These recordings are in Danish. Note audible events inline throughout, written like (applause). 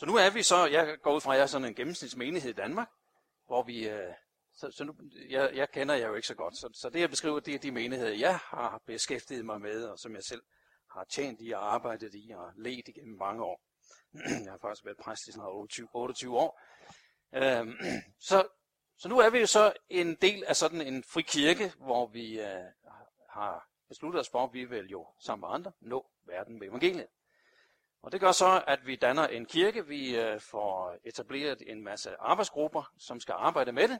Så nu er vi så, jeg går ud fra, at jeg er sådan en gennemsnitsmenighed i Danmark, hvor vi, øh, så, så nu, jeg, jeg kender jeg jo ikke så godt, så, så det jeg beskriver, det er de menigheder, jeg har beskæftiget mig med, og som jeg selv har tjent i og arbejdet i og let igennem mange år. (clears throat) jeg har faktisk været præst i sådan 28, 28 år. Øhm, (clears throat) så, så nu er vi jo så en del af sådan en fri kirke, hvor vi øh, har besluttet os for, at vi vil jo sammen med andre nå verden med evangeliet. Og det gør så, at vi danner en kirke. Vi øh, får etableret en masse arbejdsgrupper, som skal arbejde med det.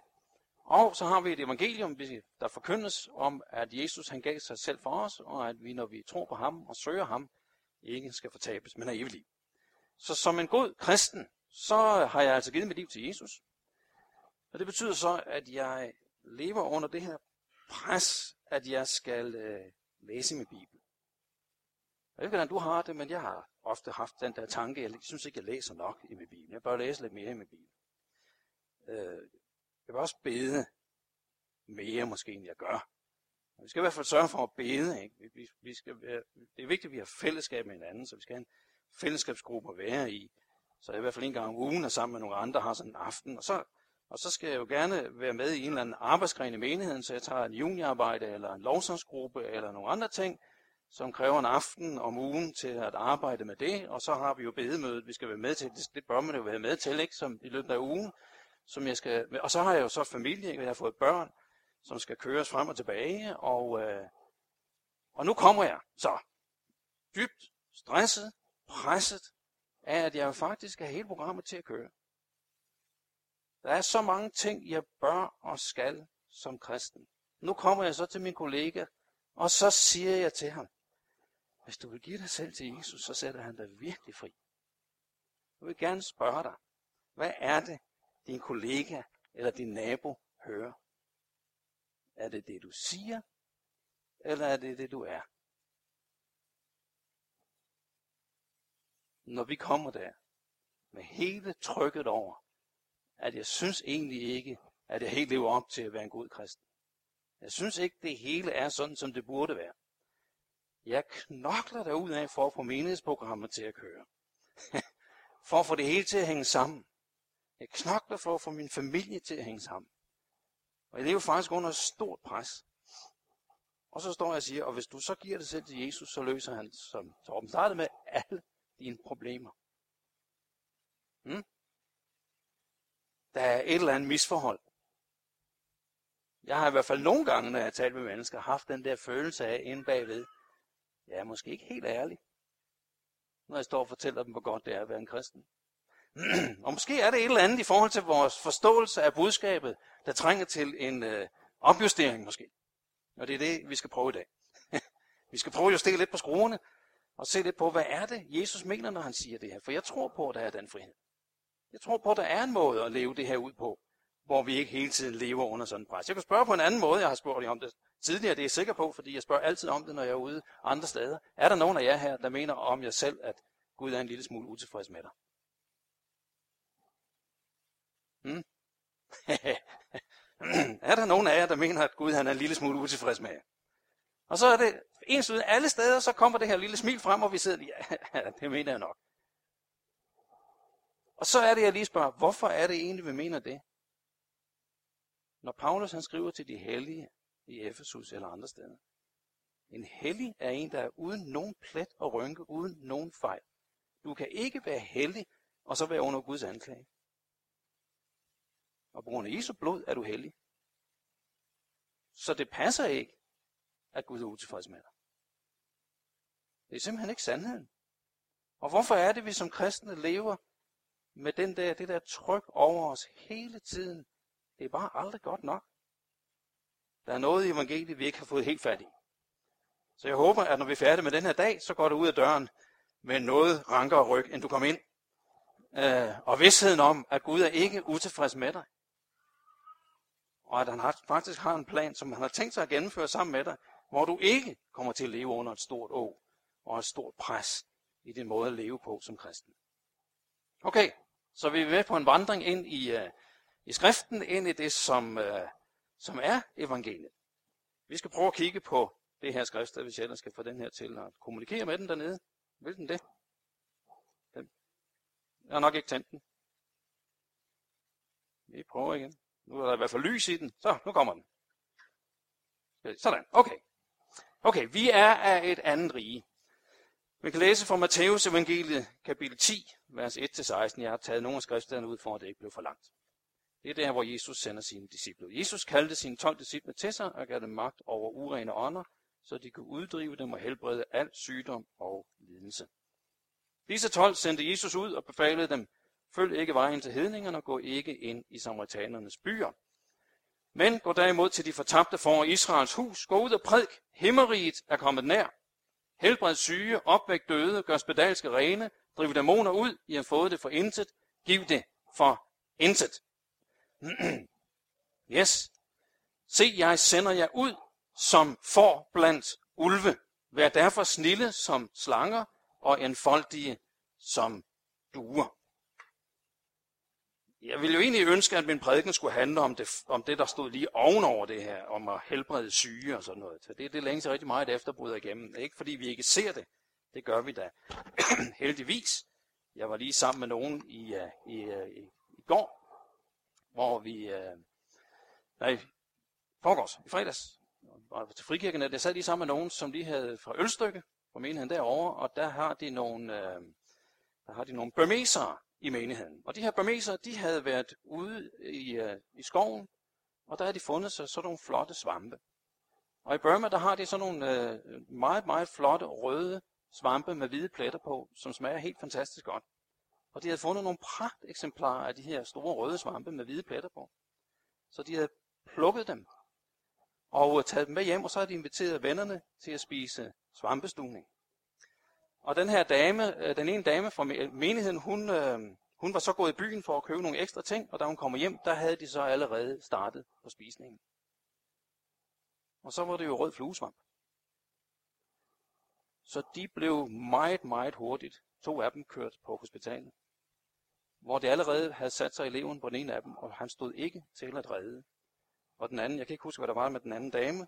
Og så har vi et evangelium, der forkyndes om, at Jesus han gav sig selv for os, og at vi, når vi tror på ham og søger ham, ikke skal fortabes, men er evigt liv. Så som en god kristen, så har jeg altså givet mit liv til Jesus. Og det betyder så, at jeg lever under det her pres, at jeg skal øh, læse min Bibel. Jeg ved ikke, hvordan du har det, men jeg har ofte haft den der tanke, jeg synes ikke, jeg læser nok i min Bibel. Jeg bør læse lidt mere i min Bibel. Øh, jeg vil også bede mere måske, end jeg gør. Vi skal i hvert fald sørge for at bede. Ikke? Vi, vi skal være, det er vigtigt, at vi har fællesskab med hinanden, så vi skal have en fællesskabsgruppe at være i. Så jeg i hvert fald en gang om ugen er sammen med nogle andre, har sådan en aften. Og så, og så skal jeg jo gerne være med i en eller anden arbejdsgren i menigheden, så jeg tager en juniorarbejde, eller en lovsangsgruppe eller nogle andre ting, som kræver en aften om ugen til at arbejde med det. Og så har vi jo bedemødet, vi skal være med til. Det, det bør man jo være med til, ikke? Som i løbet af ugen som jeg skal, og så har jeg jo så familie, jeg har fået børn, som skal køres frem og tilbage, og, øh, og nu kommer jeg så dybt stresset, presset af, at jeg faktisk har hele programmet til at køre. Der er så mange ting, jeg bør og skal som kristen. Nu kommer jeg så til min kollega, og så siger jeg til ham, hvis du vil give dig selv til Jesus, så sætter han dig virkelig fri. Jeg vil gerne spørge dig, hvad er det, din kollega eller din nabo hører? Er det det, du siger, eller er det det, du er? Når vi kommer der, med hele trykket over, at jeg synes egentlig ikke, at jeg helt lever op til at være en god kristen. Jeg synes ikke, det hele er sådan, som det burde være. Jeg knokler derud af for at få menighedsprogrammet til at køre. (laughs) for at få det hele til at hænge sammen. Jeg knokler for at få min familie til at hænge sammen. Og jeg lever faktisk under stort pres. Og så står jeg og siger, og hvis du så giver det selv til Jesus, så løser han, som Torben startede med, alle dine problemer. Hmm? Der er et eller andet misforhold. Jeg har i hvert fald nogle gange, når jeg har talt med mennesker, haft den der følelse af inde bagved, jeg er måske ikke helt ærlig, når jeg står og fortæller dem, hvor godt det er at være en kristen. (clears throat) og måske er det et eller andet i forhold til vores forståelse af budskabet, der trænger til en øh, opjustering måske. Og det er det, vi skal prøve i dag. (laughs) vi skal prøve at justere lidt på skruerne, og se lidt på, hvad er det, Jesus mener, når han siger det her. For jeg tror på, at der er den frihed. Jeg tror på, at der er en måde at leve det her ud på, hvor vi ikke hele tiden lever under sådan en pres. Jeg kan spørge på en anden måde, jeg har spurgt jer om det tidligere, det er jeg sikker på, fordi jeg spørger altid om det, når jeg er ude andre steder. Er der nogen af jer her, der mener om jer selv, at Gud er en lille smule utilfreds med dig? Hmm? (laughs) er der nogen af jer, der mener, at Gud han er en lille smule utilfreds med jer? Og så er det ens ud alle steder, så kommer det her lille smil frem, og vi sidder lige, (laughs) ja, det mener jeg nok. Og så er det, jeg lige spørger, hvorfor er det egentlig, vi mener det? Når Paulus han skriver til de hellige i Efesus eller andre steder. En hellig er en, der er uden nogen plet og rynke, uden nogen fejl. Du kan ikke være hellig og så være under Guds anklage. Og på grund af Jesu blod er du hellig. Så det passer ikke, at Gud er utilfreds med dig. Det er simpelthen ikke sandheden. Og hvorfor er det, vi som kristne lever med den der, det der tryk over os hele tiden? Det er bare aldrig godt nok. Der er noget i evangeliet, vi ikke har fået helt fat i. Så jeg håber, at når vi er færdige med den her dag, så går du ud af døren med noget rankere ryg, end du kom ind. Øh, og vidsheden om, at Gud er ikke utilfreds med dig og at han har, faktisk har en plan, som han har tænkt sig at gennemføre sammen med dig, hvor du ikke kommer til at leve under et stort å og et stort pres i din måde at leve på som kristen. Okay, så vi er med på en vandring ind i, uh, i skriften, ind i det, som, øh, som er evangeliet. Vi skal prøve at kigge på det her skrift, hvis jeg ellers skal få den her til at kommunikere med den dernede. Vil den det? Den. Jeg har nok ikke tændt den. Vi prøver igen. Nu er der i hvert fald lys i den. Så, nu kommer den. Sådan, okay. Okay, vi er af et andet rige. Vi kan læse fra Matteus evangeliet, kapitel 10, vers 1-16. Jeg har taget nogle af skriftstederne ud for, at det ikke blev for langt. Det er der, hvor Jesus sender sine disciple. Jesus kaldte sine 12 disciple til sig og gav dem magt over urene ånder, så de kunne uddrive dem og helbrede al sygdom og lidelse. Disse 12 sendte Jesus ud og befalede dem, følg ikke vejen til hedningerne og gå ikke ind i samaritanernes byer. Men gå derimod til de fortabte for Israels hus, gå ud og prædik, himmeriget er kommet nær. Helbred syge, opvæk døde, gør spedalske rene, driv dæmoner ud, I har fået det for intet, giv det for intet. (clears throat) yes. Se, jeg sender jer ud som får blandt ulve. Vær derfor snille som slanger og enfoldige som duer. Jeg ville jo egentlig ønske, at min prædiken skulle handle om det, om det, der stod lige ovenover det her, om at helbrede syge og sådan noget. Så det, det længes rigtig meget efter bryder igennem. Ikke fordi vi ikke ser det. Det gør vi da. (clears throat) Heldigvis. Jeg var lige sammen med nogen i, uh, i, uh, i, i går, hvor vi, Øh, nej, forgårs, i fredags, var til frikirken, der sad lige sammen med nogen, som de havde fra Ølstykke, fra menigheden derovre, og der har de nogle, øh, der har de nogle burmesere, i menigheden. Og de her burmeser, de havde været ude i, øh, i skoven, og der havde de fundet sig sådan nogle flotte svampe. Og i Burma, der har de sådan nogle øh, meget, meget flotte røde svampe med hvide pletter på, som smager helt fantastisk godt. Og de havde fundet nogle pragt eksemplarer af de her store røde svampe med hvide pletter på. Så de havde plukket dem og øh, taget dem med hjem, og så havde de inviteret vennerne til at spise svampestuning. Og den her dame, øh, den ene dame fra menigheden, hun, øh, hun var så gået i byen for at købe nogle ekstra ting, og da hun kommer hjem, der havde de så allerede startet på spisningen. Og så var det jo rød fluesvamp. Så de blev meget, meget hurtigt, to af dem kørt på hospitalet. Hvor de allerede havde sat sig i på den ene af dem, og han stod ikke til at redde. Og den anden, jeg kan ikke huske, hvad der var med den anden dame,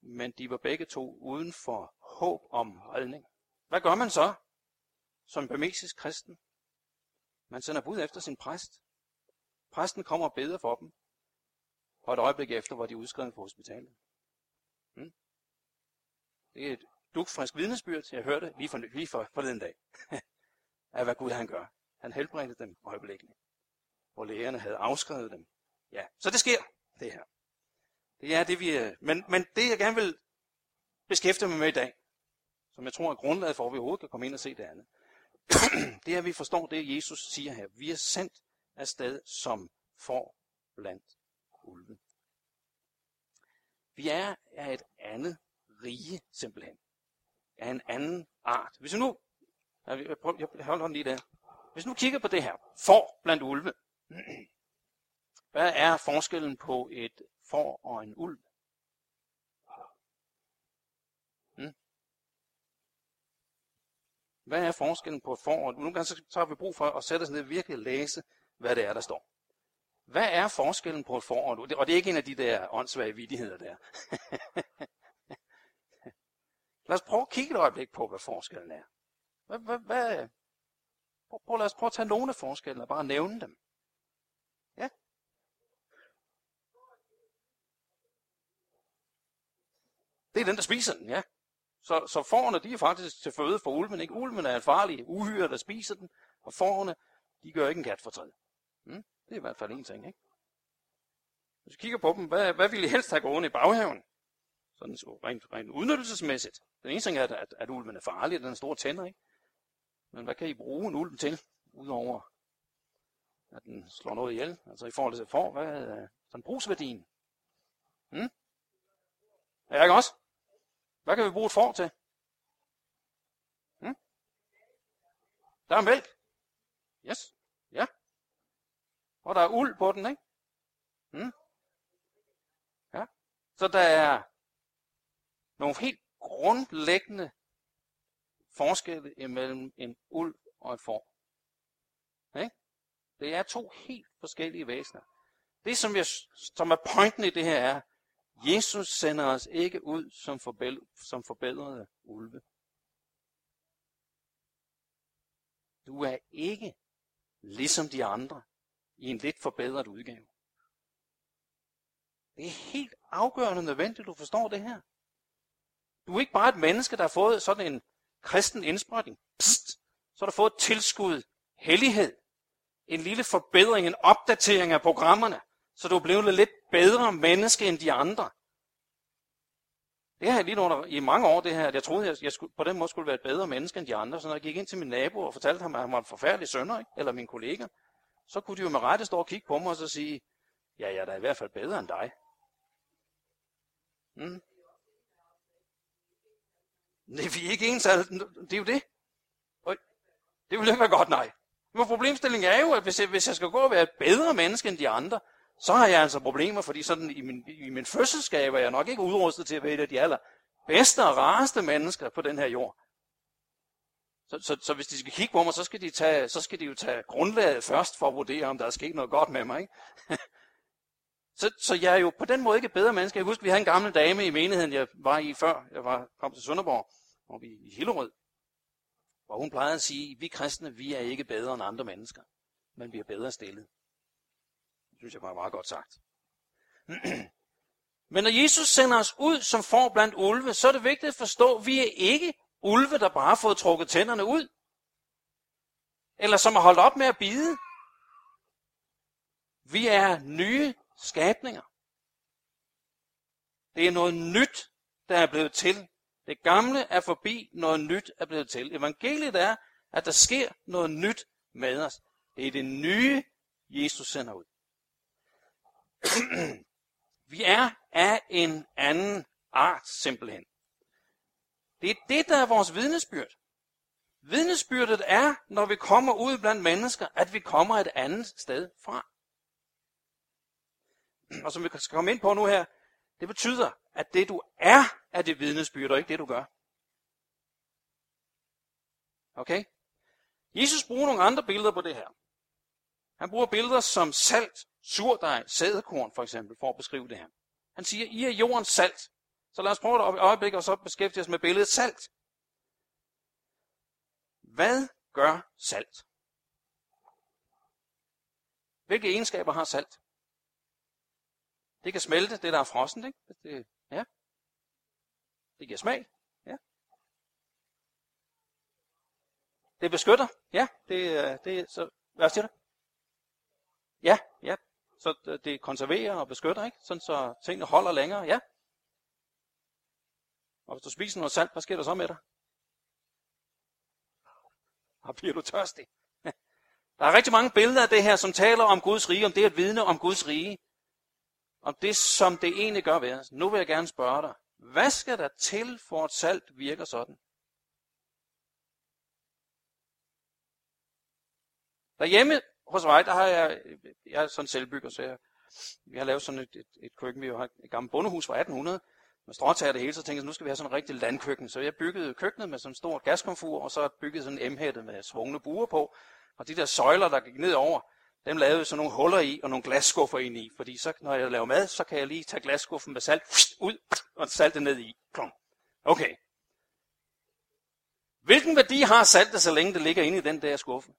men de var begge to uden for håb om redning. Hvad gør man så som burmesisk kristen? Man sender bud efter sin præst. Præsten kommer og beder for dem. Og et øjeblik efter var de udskrevet på hospitalet. Hmm? Det er et dugfrisk vidnesbyrd, jeg hørte lige for, lige for, for den dag, (laughs) af hvad Gud han gør. Han helbredte dem øjeblikkeligt, hvor lægerne havde afskrevet dem. Ja, så det sker, det her. Det er det, vi. Øh, men, men det, jeg gerne vil beskæftige mig med i dag, som jeg tror er grundlaget for, at vi overhovedet kan komme ind og se det andet, (clears throat) det er, at vi forstår det, Jesus siger her. Vi er sendt afsted som får blandt ulve. Vi er af et andet rige, simpelthen. Af en anden art. Hvis vi nu, jeg, prøver, jeg holder lige der. Hvis nu kigger på det her, får blandt ulve. Hvad er forskellen på et får og en ulv? Hm? Hvad er forskellen på et får, og Nogle gange så har vi brug for at sætte os ned og virkelig læse, hvad det er, der står. Hvad er forskellen på et forår? Og det er ikke en af de der åndssvage vidigheder der. (laughs) lad os prøve at kigge et øjeblik på, hvad forskellen er. Hvad, hvad, hvad? Prøv, prøv, lad os prøve at tage nogle af forskellene og bare nævne dem. Ja? Det er den, der spiser den, ja. Så, så forerne, de er faktisk til føde for ulven. Ikke? Ulven er en farlig uhyre, der spiser den, og forerne, de gør ikke en kat for træet. Hmm? Det er i hvert fald en ting. Ikke? Hvis vi kigger på dem, hvad, hvad ville I helst have gående i baghaven? Sådan så rent, rent udnyttelsesmæssigt. Den ene ting er, at, at, ulven er farlig, den er store tænder. Ikke? Men hvad kan I bruge en ulv til, udover at den slår noget ihjel? Altså i forhold til for, hvad er sådan brugsværdien? Hmm? Ja, ikke også? Hvad kan vi bruge et får til? Hmm? Der er mælk. Yes. Ja. Og der er uld på den, ikke? Hmm? Ja. Så der er nogle helt grundlæggende forskelle imellem en ulv og et får. Okay? Det er to helt forskellige væsener. Det, som, jeg, som er pointen i det her, er, Jesus sender os ikke ud som, som forbedrede ulve. Du er ikke ligesom de andre, i en lidt forbedret udgave. Det er helt afgørende nødvendigt, at du forstår det her. Du er ikke bare et menneske, der har fået sådan en kristen indsprøjtning. Psst, så har du fået et tilskud, hellighed, en lille forbedring, en opdatering af programmerne, så du er blevet lidt bedre menneske end de andre. Det har jeg lige under i mange år, det her, at jeg troede, at jeg skulle, på den måde skulle være et bedre menneske end de andre. Så når jeg gik ind til min nabo og fortalte ham, at han var en forfærdelig sønder, ikke? eller min kollega, så kunne de jo med rette stå og kigge på mig og så sige, ja, jeg er da i hvert fald bedre end dig. Mm. Nej, vi er ikke ens, altså. det er jo det. Det vil ikke være godt, nej. Men problemstillingen er jo, at hvis jeg, hvis jeg skal gå og være et bedre menneske end de andre, så har jeg altså problemer, fordi sådan i min, i min fødselsgave er jeg nok ikke udrustet til at være et af de aller bedste og rareste mennesker på den her jord. Så, så, så hvis de skal kigge på mig, så skal, de tage, så skal de jo tage grundlaget først for at vurdere, om der er sket noget godt med mig. Ikke? (laughs) så, så jeg er jo på den måde ikke et bedre menneske. Jeg husker, vi havde en gammel dame i menigheden, jeg var i før jeg var, kom til Sønderborg, og vi i Hillerød. Hvor hun plejede at sige, vi kristne, vi er ikke bedre end andre mennesker, men vi er bedre stillet Det synes jeg var meget godt sagt. (clears throat) Men når Jesus sender os ud som får blandt ulve, så er det vigtigt at forstå, at vi er ikke ulve, der bare har fået trukket tænderne ud. Eller som har holdt op med at bide. Vi er nye skabninger. Det er noget nyt, der er blevet til. Det gamle er forbi, noget nyt er blevet til. Evangeliet er, at der sker noget nyt med os. Det er det nye, Jesus sender ud. (clears throat) vi er af en anden art, simpelthen. Det er det, der er vores vidnesbyrd. Vidnesbyrdet er, når vi kommer ud blandt mennesker, at vi kommer et andet sted fra. Og som vi skal komme ind på nu her, det betyder, at det du er, er det vidnesbyrd, og ikke det du gør. Okay? Jesus bruger nogle andre billeder på det her. Han bruger billeder som salt, surdej, sædekorn for eksempel, for at beskrive det her. Han siger, I er jordens salt. Så lad os prøve et øjeblik og så beskæftige os med billedet salt. Hvad gør salt? Hvilke egenskaber har salt? Det kan smelte, det der er frossen, ikke? Det, ja. Det giver smag, ja. Det beskytter, ja. Det, øh, det, så, hvad siger du? Ja, ja. Så det konserverer og beskytter, ikke? Sådan så tingene holder længere, ja. Og hvis du spiser noget salt, hvad sker der så med dig? Og bliver du tørstig? (laughs) Der er rigtig mange billeder af det her, som taler om Guds rige, om det at vidne om Guds rige. Om det, som det egentlig gør ved os. Nu vil jeg gerne spørge dig, hvad skal der til, for at salt virker sådan? Derhjemme hos mig, der har jeg, jeg er sådan selvbygger, så jeg, vi har lavet sådan et, et, et køkken, vi har et gammelt bondehus fra 1800, med stråtager det hele, så tænkte jeg, nu skal vi have sådan en rigtig landkøkken. Så jeg byggede køkkenet med sådan en stor gaskomfur, og så byggede sådan en m med svungne buer på. Og de der søjler, der gik ned over, dem lavede jeg sådan nogle huller i, og nogle glasskuffer ind i. Fordi så, når jeg laver mad, så kan jeg lige tage glasskuffen med salt ud, og salte ned i. Okay. Hvilken værdi har saltet, så længe det ligger inde i den der skuffe?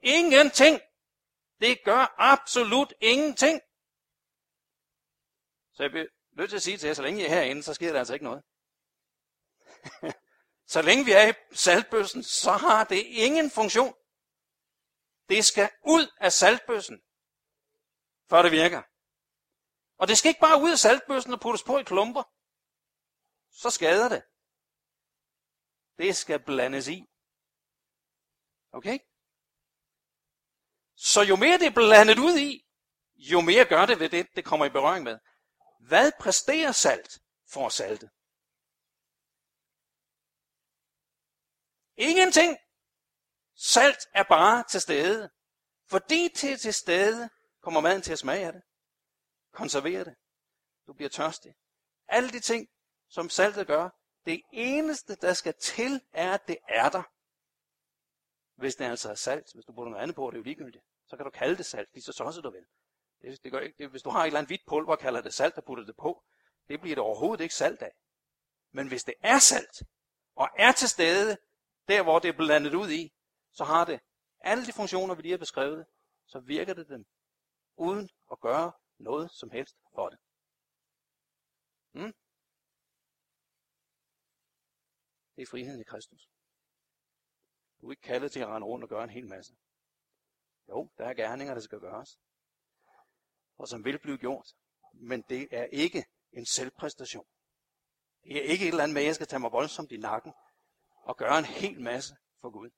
Ingenting. Det gør absolut ingenting. Så jeg bliver nødt til at sige til jer, så længe I er herinde, så sker der altså ikke noget. (laughs) så længe vi er i saltbøssen, så har det ingen funktion. Det skal ud af saltbøssen, før det virker. Og det skal ikke bare ud af saltbøssen og puttes på i klumper. Så skader det. Det skal blandes i. Okay? Så jo mere det er blandet ud i, jo mere gør det ved det, det kommer i berøring med. Hvad præsterer salt for at salte? Ingenting. Salt er bare til stede. Fordi det er til stede, kommer maden til at smage af det. Konservere det. Du bliver tørstig. Alle de ting, som saltet gør, det eneste, der skal til, er, at det er der. Hvis det altså er salt, hvis du putter noget andet på, det er jo ligegyldigt. Så kan du kalde det salt, lige så tosset du vil. Det, det gør ikke, det, hvis du har et eller andet hvidt pulver og kalder det salt og putter det på, det bliver det overhovedet ikke salt af. Men hvis det er salt, og er til stede, der hvor det er blandet ud i, så har det alle de funktioner, vi lige har beskrevet, så virker det dem uden at gøre noget som helst for det. Hmm? Det er friheden i Kristus. Du er ikke kaldet til at rende rundt og gøre en hel masse. Jo, der er gerninger, der skal gøres. Og som vil blive gjort. Men det er ikke en selvpræstation. Det er ikke et eller andet med, at jeg skal tage mig voldsomt i nakken og gøre en hel masse for Gud.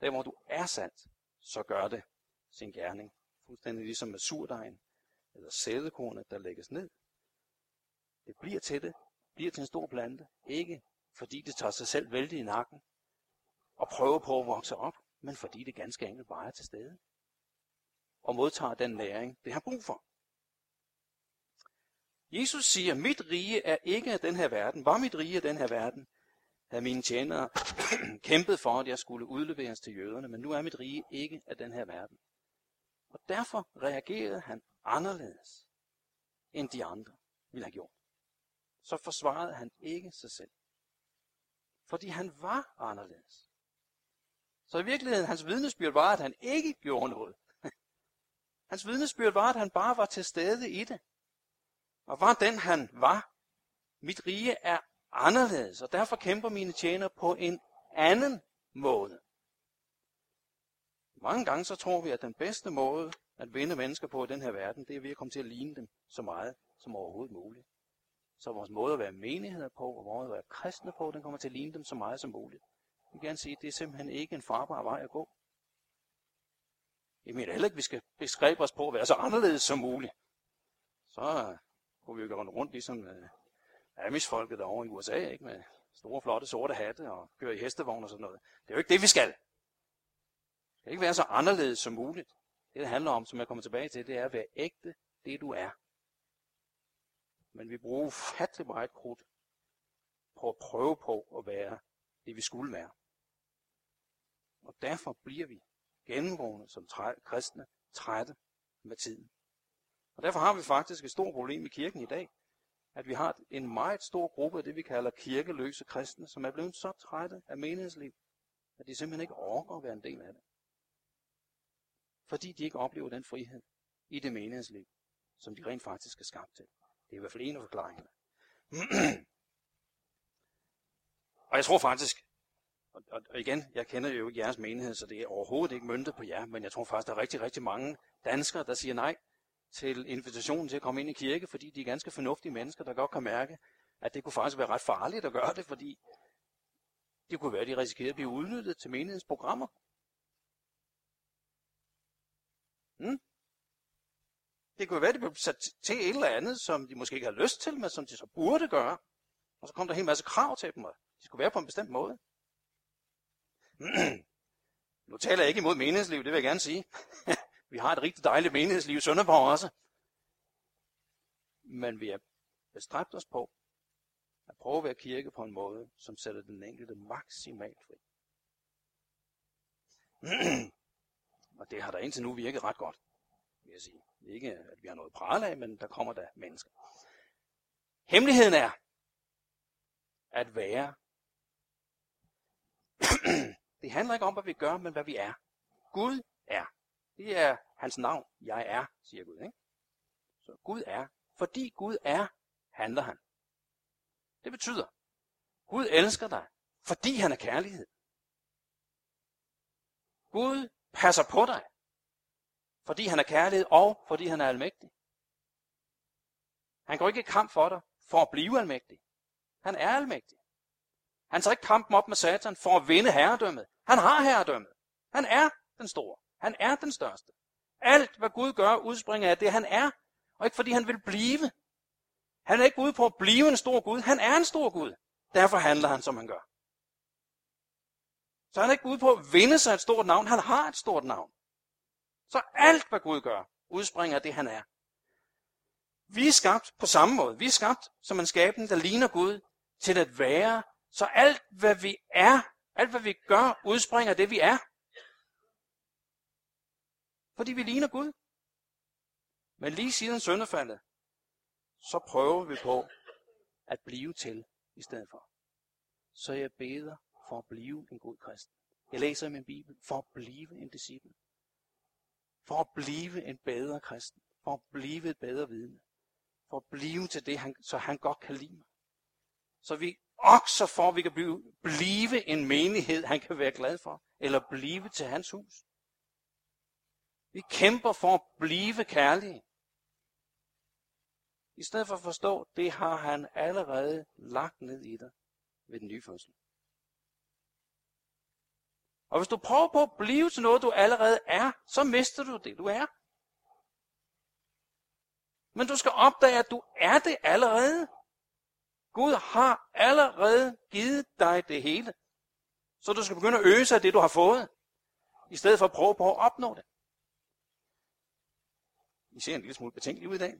Der hvor du er sandt, så gør det sin gerning. Fuldstændig ligesom med surdejen eller sædekornet, der lægges ned. Det bliver til det, bliver til en stor plante. Ikke fordi det tager sig selv vældig i nakken og prøver på at vokse op, men fordi det ganske enkelt bare er til stede. Og modtager den næring, det har brug for. Jesus siger, mit rige er ikke af den her verden. Var mit rige af den her verden, havde mine tjenere (clears throat) kæmpet for, at jeg skulle udleveres til jøderne, men nu er mit rige ikke af den her verden. Og derfor reagerede han anderledes, end de andre ville have gjort. Så forsvarede han ikke sig selv. Fordi han var anderledes. Så i virkeligheden, hans vidnesbyrd var, at han ikke gjorde noget. (laughs) Hans vidnesbyrd var, at han bare var til stede i det. Og var den, han var. Mit rige er anderledes, og derfor kæmper mine tjener på en anden måde. Mange gange så tror vi, at den bedste måde at vinde mennesker på i den her verden, det er ved at komme til at ligne dem så meget som overhovedet muligt. Så vores måde at være menigheder på, og vores måde at være kristne på, den kommer til at ligne dem så meget som muligt. Jeg vil gerne sige, at det er simpelthen ikke en farbar vej at gå. Jeg mener heller ikke, at vi skal bestræbe os på at være så anderledes som muligt. Så kunne vi jo gå rundt ligesom øh, Amish-folket derovre i USA, ikke? med store, flotte, sorte hatte og kører i hestevogn og sådan noget. Det er jo ikke det, vi skal. Det skal ikke være så anderledes som muligt. Det, det handler om, som jeg kommer tilbage til, det er at være ægte, det du er. Men vi bruger ufattelig meget krudt på at prøve på at være det, vi skulle være. Og derfor bliver vi gennemgående som træ, kristne trætte med tiden. Og derfor har vi faktisk et stort problem i kirken i dag, at vi har en meget stor gruppe af det, vi kalder kirkeløse kristne, som er blevet så trætte af menighedsliv, at de simpelthen ikke orker at være en del af det. Fordi de ikke oplever den frihed i det menighedsliv, som de rent faktisk er skabt til. Det er i hvert fald en af forklaringerne. og jeg tror faktisk, og, og igen, jeg kender jo ikke jeres menighed, så det er overhovedet ikke møntet på jer, men jeg tror faktisk, der er rigtig, rigtig mange danskere, der siger nej til invitationen til at komme ind i kirke, fordi de er ganske fornuftige mennesker, der godt kan mærke, at det kunne faktisk være ret farligt at gøre det, fordi det kunne være, at de risikerede at blive udnyttet til menighedens programmer. Hmm? Det kunne være, at de blev sat til et eller andet, som de måske ikke har lyst til, men som de så burde gøre. Og så kom der en hel masse krav til dem, og de skulle være på en bestemt måde. (clears throat) nu taler jeg ikke imod menighedsliv, det vil jeg gerne sige. (laughs) vi har et rigtig dejligt menighedsliv i Sønderborg også. Men vi har bestræbt os på at prøve at være kirke på en måde, som sætter den enkelte maksimalt fri. og det har der indtil nu virket ret godt, vil jeg sige. Ikke at vi har noget pral af, men der kommer der mennesker. Hemmeligheden er at være (clears throat) det handler ikke om, hvad vi gør, men hvad vi er. Gud er. Det er hans navn. Jeg er, siger Gud. Ikke? Så Gud er. Fordi Gud er, handler han. Det betyder, Gud elsker dig, fordi han er kærlighed. Gud passer på dig, fordi han er kærlighed og fordi han er almægtig. Han går ikke i kamp for dig for at blive almægtig. Han er almægtig. Han tager ikke kampen op med Satan for at vinde herredømmet. Han har herredømmet. Han er den store. Han er den største. Alt, hvad Gud gør, udspringer af det, han er, og ikke fordi han vil blive. Han er ikke ude på at blive en stor Gud. Han er en stor Gud. Derfor handler han, som han gør. Så han er ikke ude på at vinde sig et stort navn. Han har et stort navn. Så alt, hvad Gud gør, udspringer af det, han er. Vi er skabt på samme måde. Vi er skabt som en skabning, der ligner Gud, til at være så alt, hvad vi er, alt, hvad vi gør, udspringer det, vi er. Fordi vi ligner Gud. Men lige siden søndefaldet, så prøver vi på at blive til i stedet for. Så jeg beder for at blive en god kristen. Jeg læser i min Bibel for at blive en disciple. For at blive en bedre kristen. For at blive et bedre vidne. For at blive til det, han, så han godt kan lide mig. Så vi også for, at vi kan blive, blive en menighed, han kan være glad for. Eller blive til hans hus. Vi kæmper for at blive kærlige. I stedet for at forstå, det har han allerede lagt ned i dig ved den nye fødsel. Og hvis du prøver på at blive til noget, du allerede er, så mister du det, du er. Men du skal opdage, at du er det allerede. Gud har allerede givet dig det hele. Så du skal begynde at øse af det, du har fået, i stedet for at prøve på at opnå det. I ser en lille smule betænkelig ud i dag. (clears throat)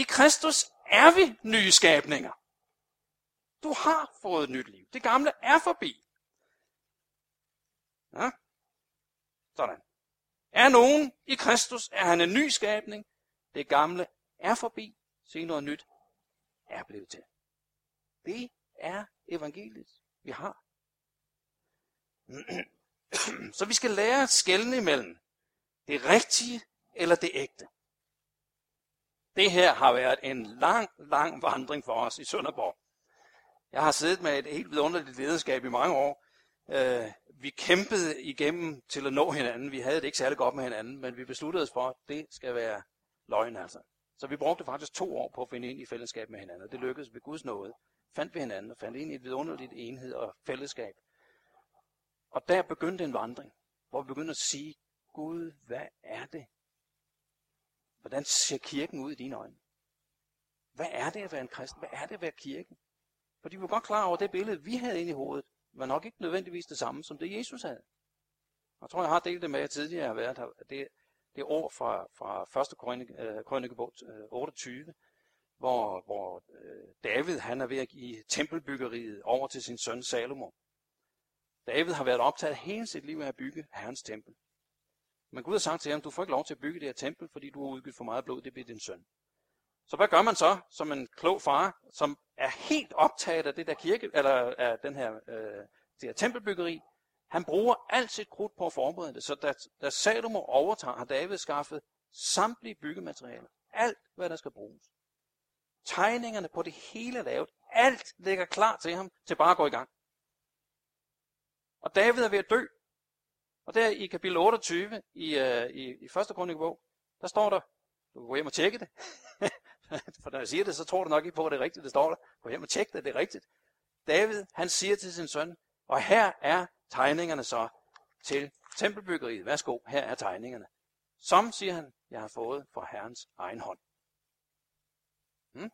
I Kristus er vi nye skabninger. Du har fået et nyt liv. Det gamle er forbi. Ja. Sådan. Er nogen i Kristus, er han en ny skabning. Det gamle er forbi. Se noget nyt er blevet til. Det er evangeliet, vi har. (clears throat) Så vi skal lære at skelne imellem det rigtige eller det ægte. Det her har været en lang, lang vandring for os i Sønderborg. Jeg har siddet med et helt vidunderligt lederskab i mange år. Øh, vi kæmpede igennem til at nå hinanden. Vi havde det ikke særlig godt med hinanden, men vi besluttede os for, at det skal være løgn altså. Så vi brugte faktisk to år på at finde ind i fællesskab med hinanden, og det lykkedes ved Guds nåde. Fandt vi hinanden og fandt ind i et vidunderligt enhed og fællesskab. Og der begyndte en vandring, hvor vi begyndte at sige, Gud, hvad er det? Hvordan ser kirken ud i dine øjne? Hvad er det at være en kristen? Hvad er det at være kirken? Fordi vi var godt klar over, at det billede, vi havde inde i hovedet, var nok ikke nødvendigvis det samme, som det Jesus havde. Jeg tror, jeg har delt det med jer tidligere, jeg har været her. Det, det ord fra, fra 1. Øh, Krønikebog øh, 28, hvor, hvor øh, David han er ved at give tempelbyggeriet over til sin søn Salomo. David har været optaget hele sit liv af at bygge Herrens tempel. Men Gud har sagt til ham, du får ikke lov til at bygge det her tempel, fordi du har udgivet for meget blod, det bliver din søn. Så hvad gør man så, som en klog far, som er helt optaget af det der kirke, eller af den her, øh, det her tempelbyggeri? Han bruger alt sit krudt på at forberede det. Så da, da Salomo overtager, har David skaffet samtlige byggematerialer. Alt, hvad der skal bruges. Tegningerne på det hele er lavet. Alt ligger klar til ham, til bare at gå i gang. Og David er ved at dø. Og der i kapitel 28 i, uh, i, i første kronikbog, der står der, du kan gå hjem og tjekke det. (laughs) For når jeg siger det, så tror du nok ikke på, at det er rigtigt, det står der. Gå hjem og tjek det, det er rigtigt. David, han siger til sin søn, og her er tegningerne så til tempelbyggeriet. Værsgo, her er tegningerne. Som, siger han, jeg har fået fra Herrens egen hånd. Hmm?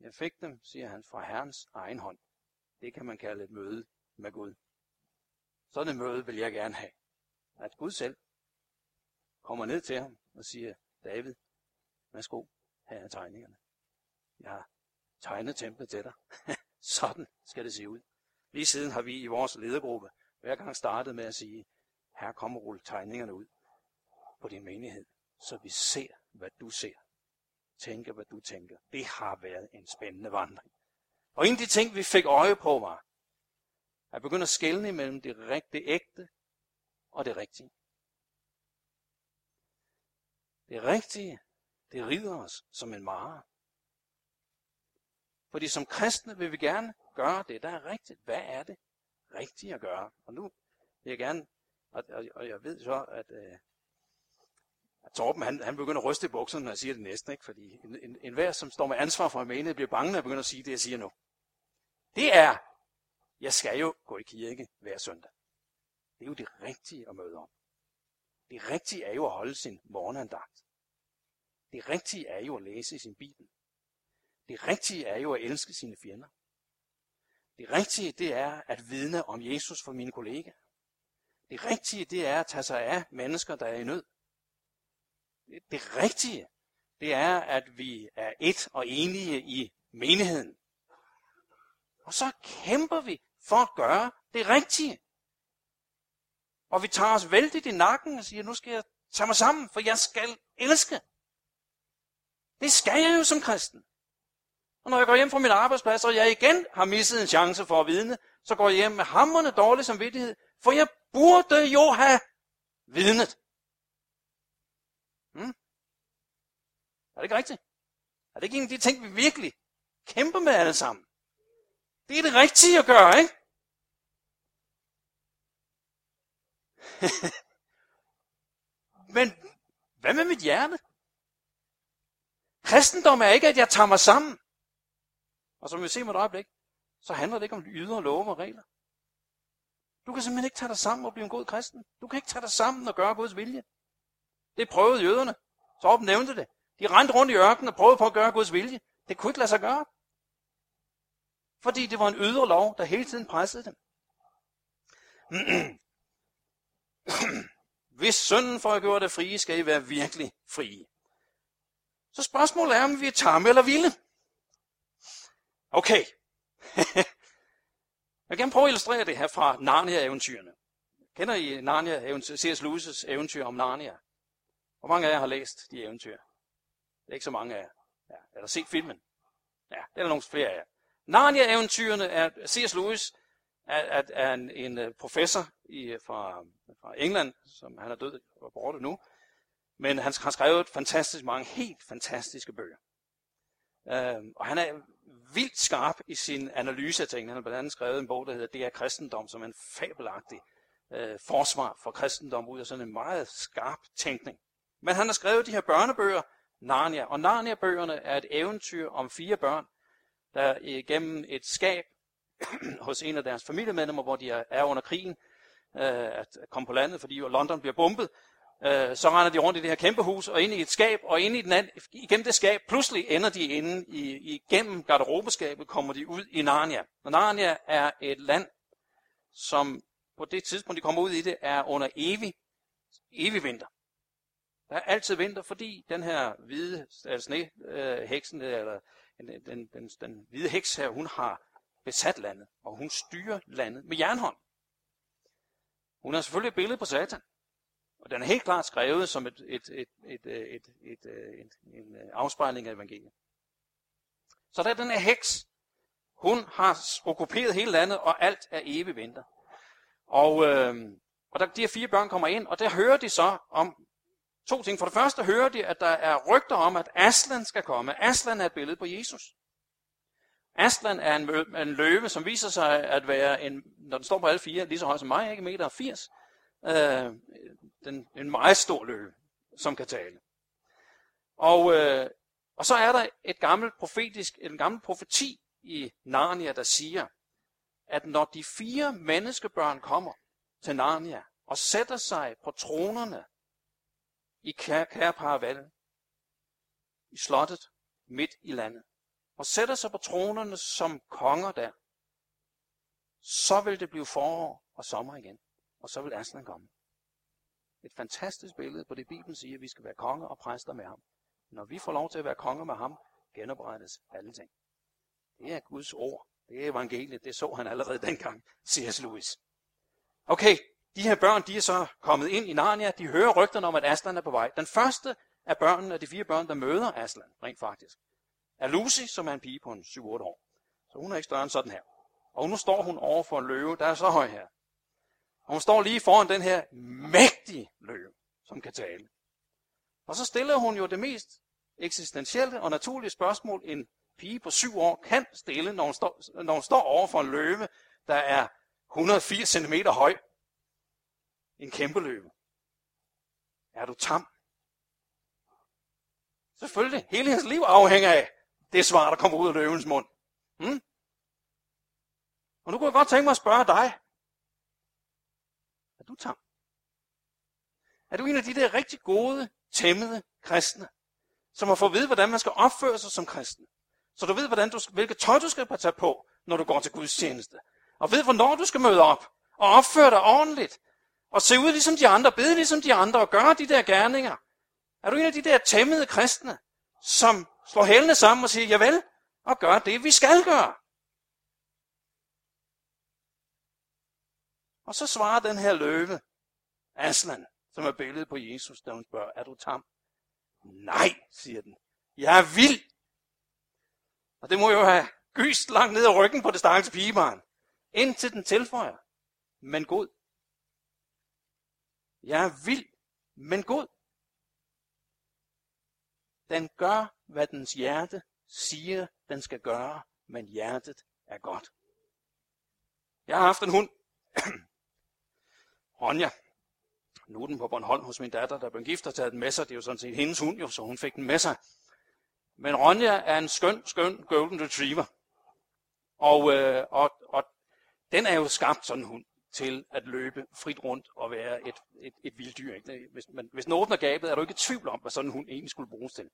Jeg fik dem, siger han, fra Herrens egen hånd. Det kan man kalde et møde med Gud. Sådan et møde vil jeg gerne have. At Gud selv kommer ned til ham og siger, David, værsgo, her er tegningerne. Jeg har tegnet templet til dig. (laughs) Sådan skal det se ud. Lige siden har vi i vores ledergruppe hver gang startet med at sige, her kommer rulle tegningerne ud på din menighed, så vi ser, hvad du ser. Tænker, hvad du tænker. Det har været en spændende vandring. Og en af de ting, vi fik øje på, var, at begynde at skelne mellem det, rigtige, ægte og det rigtige. Det rigtige, det rider os som en mare. Fordi som kristne vil vi gerne gøre det, der er rigtigt. Hvad er det rigtige at gøre? Og nu vil jeg gerne, og, og, og jeg ved så, at, øh, at Torben han, han begynder at ryste i bukserne, når jeg siger det næsten. Ikke? Fordi en, en, en hver, som står med ansvar for at mene, bliver bange, når jeg begynder at sige det, jeg siger nu. Det er, jeg skal jo gå i kirke hver søndag. Det er jo det rigtige at møde om. Det rigtige er jo at holde sin morgenandagt. Det rigtige er jo at læse sin bibel. Det rigtige er jo at elske sine fjender. Det rigtige, det er at vidne om Jesus for mine kollegaer. Det rigtige, det er at tage sig af mennesker, der er i nød. Det rigtige, det er, at vi er et og enige i menigheden. Og så kæmper vi for at gøre det rigtige. Og vi tager os vældigt i nakken og siger, nu skal jeg tage mig sammen, for jeg skal elske. Det skal jeg jo som kristen. Og når jeg går hjem fra min arbejdsplads, og jeg igen har misset en chance for at vidne, så går jeg hjem med hammerne dårlig samvittighed, for jeg burde jo have vidnet. Hmm? Er det ikke rigtigt? Er det ikke en af de ting, vi virkelig kæmper med alle sammen? Det er det rigtige at gøre, ikke? (laughs) Men hvad med mit hjerte? Kristendom er ikke, at jeg tager mig sammen. Og som vi ser med et øjeblik, så handler det ikke om ydre love og regler. Du kan simpelthen ikke tage dig sammen og blive en god kristen. Du kan ikke tage dig sammen og gøre Guds vilje. Det prøvede jøderne. Så op nævnte det. De rendte rundt i ørkenen og prøvede på at gøre Guds vilje. Det kunne ikke lade sig gøre. Fordi det var en ydre lov, der hele tiden pressede dem. (clears throat) Hvis synden for at gøre det frie, skal I være virkelig frie. Så spørgsmålet er, om vi er tamme eller vilde. Okay. (laughs) Jeg kan prøve at illustrere det her fra Narnia-eventyrene. Kender I Narnia, C.S. Lewis' eventyr om Narnia? Hvor mange af jer har læst de eventyr? Det er ikke så mange af jer. Ja, eller set filmen? Ja, det er der nogle flere af jer. Narnia-eventyrene er C.S. Lewis er, er, er en, en øh, professor i, øh, fra, fra England, som han er død og borte nu. Men han har skrevet fantastisk mange helt fantastiske bøger. Øhm, og han er vildt skarp i sin analyse af tingene. Han har blandt andet skrevet en bog, der hedder Det er kristendom, som er en fabelagtig øh, forsvar for kristendom ud af sådan en meget skarp tænkning. Men han har skrevet de her børnebøger, Narnia. Og Narnia-bøgerne er et eventyr om fire børn, der igennem et skab (clears throat) hos en af deres familiemedlemmer, hvor de er under krigen, øh, at komme på landet, fordi London bliver bombet, øh, så render de rundt i det her kæmpe hus og ind i et skab, og ind i den anden, igennem det skab, pludselig ender de inde i, igennem garderobeskabet, kommer de ud i Narnia. Og Narnia er et land, som på det tidspunkt, de kommer ud i det, er under evig, evig vinter. Der er altid vinter, fordi den her hvide altså sne, øh, heksen, eller den, den, den, den hvide heks her, hun har besat landet, og hun styrer landet med jernhånd. Hun har selvfølgelig et billede på Satan, og den er helt klart skrevet som et, et, et, et, et, et, et, en afspejling af evangeliet. Så der er den her heks, hun har okkuperet hele landet, og alt er evig vinter. Og, øh, og der, de her fire børn kommer ind, og der hører de så om to ting. For det første hører de, at der er rygter om, at Aslan skal komme. Aslan er et billede på Jesus. Aslan er en, en løve, som viser sig at være, en, når den står på alle fire, lige så høj som mig, ikke meter 80. Øh, den, en meget stor løve, som kan tale. Og, øh, og så er der et gammelt profetisk, en gammel profeti i Narnia, der siger, at når de fire menneskebørn kommer til Narnia og sætter sig på tronerne i Kære i slottet midt i landet, og sætter sig på tronerne som konger der, så vil det blive forår og sommer igen, og så vil Aslan komme. Et fantastisk billede på det, Bibelen siger, at vi skal være konger og præster med ham. Når vi får lov til at være konger med ham, genoprettes alle ting. Det er Guds ord. Det er evangeliet. Det så han allerede dengang, C.S. Lewis. Okay, de her børn, de er så kommet ind i Narnia. De hører rygterne om, at Aslan er på vej. Den første af børnene, af de fire børn, der møder Aslan, rent faktisk, er Lucy, som er en pige på en 7-8 år. Så hun er ikke større end sådan her. Og nu står hun over for en løve, der er så høj her. Og hun står lige foran den her mægtige løve, som kan tale. Og så stiller hun jo det mest eksistentielle og naturlige spørgsmål, en pige på syv år kan stille, når hun, står, når hun står over for en løve, der er 180 cm høj. En kæmpe løve. Er du tam? Selvfølgelig. Hele hans liv afhænger af det svar, der kommer ud af løvens mund. Hmm? Og nu kunne jeg godt tænke mig at spørge dig. Er du tam? Er du en af de der rigtig gode, tæmmede kristne, som har fået at vide, hvordan man skal opføre sig som kristen? Så du ved, hvordan du, hvilket tøj du skal tage på, når du går til Guds tjeneste. Og ved, hvornår du skal møde op. Og opføre dig ordentligt. Og se ud ligesom de andre, bede ligesom de andre, og gøre de der gerninger. Er du en af de der tæmmede kristne, som slår hælene sammen og siger, javel, og gør det, vi skal gøre? Og så svarer den her løve, Aslan, som er billedet på Jesus, da hun spørger, er du tam? Nej, siger den. Jeg er vild. Og det må jo have gyst langt ned ad ryggen på det stakkels pigebarn. Indtil den tilføjer, men god. Jeg er vild, men god. Den gør, hvad dens hjerte siger, den skal gøre, men hjertet er godt. Jeg har haft en hund, (clears throat) Ronja. Nu er den på Bornholm hos min datter, der blev gift og taget den med sig. Det er jo sådan set hendes hund, jo, så hun fik den med sig. Men Ronja er en skøn, skøn golden retriever. Og, øh, og, og den er jo skabt sådan en hund til at løbe frit rundt og være et, et, et vilddyr. Ikke? Hvis, man, hvis den åbner gabet, er du ikke i tvivl om, hvad sådan en hund egentlig skulle bruges til.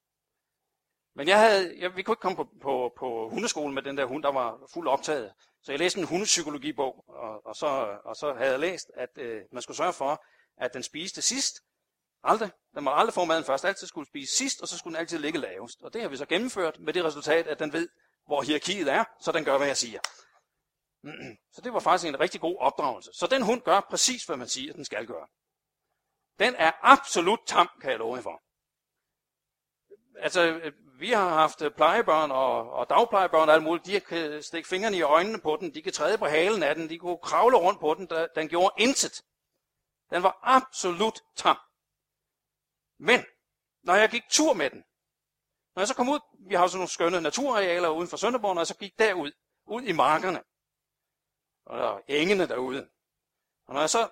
Men jeg havde, jeg, vi kunne ikke komme på, på, på hundeskolen med den der hund, der var fuld optaget. Så jeg læste en hundepsykologibog, og, og, så, og så havde jeg læst, at øh, man skulle sørge for, at den spiste sidst. Aldrig. Den må aldrig få maden først. Altid skulle spise sidst, og så skulle den altid ligge lavest. Og det har vi så gennemført med det resultat, at den ved, hvor hierarkiet er, så den gør, hvad jeg siger. (clears throat) Så det var faktisk en rigtig god opdragelse. Så den hund gør præcis, hvad man siger, den skal gøre. Den er absolut tam, kan jeg love jer for. Altså, vi har haft plejebørn og, og dagplejebørn og alt muligt. De kan stikke fingrene i øjnene på den. De kan træde på halen af den. De kunne kravle rundt på den. Den gjorde intet. Den var absolut tam. Men, når jeg gik tur med den, når jeg så kom ud, vi har sådan nogle skønne naturarealer uden for Sønderborg, når jeg så gik derud, ud i markerne, og der engene derude, og når jeg så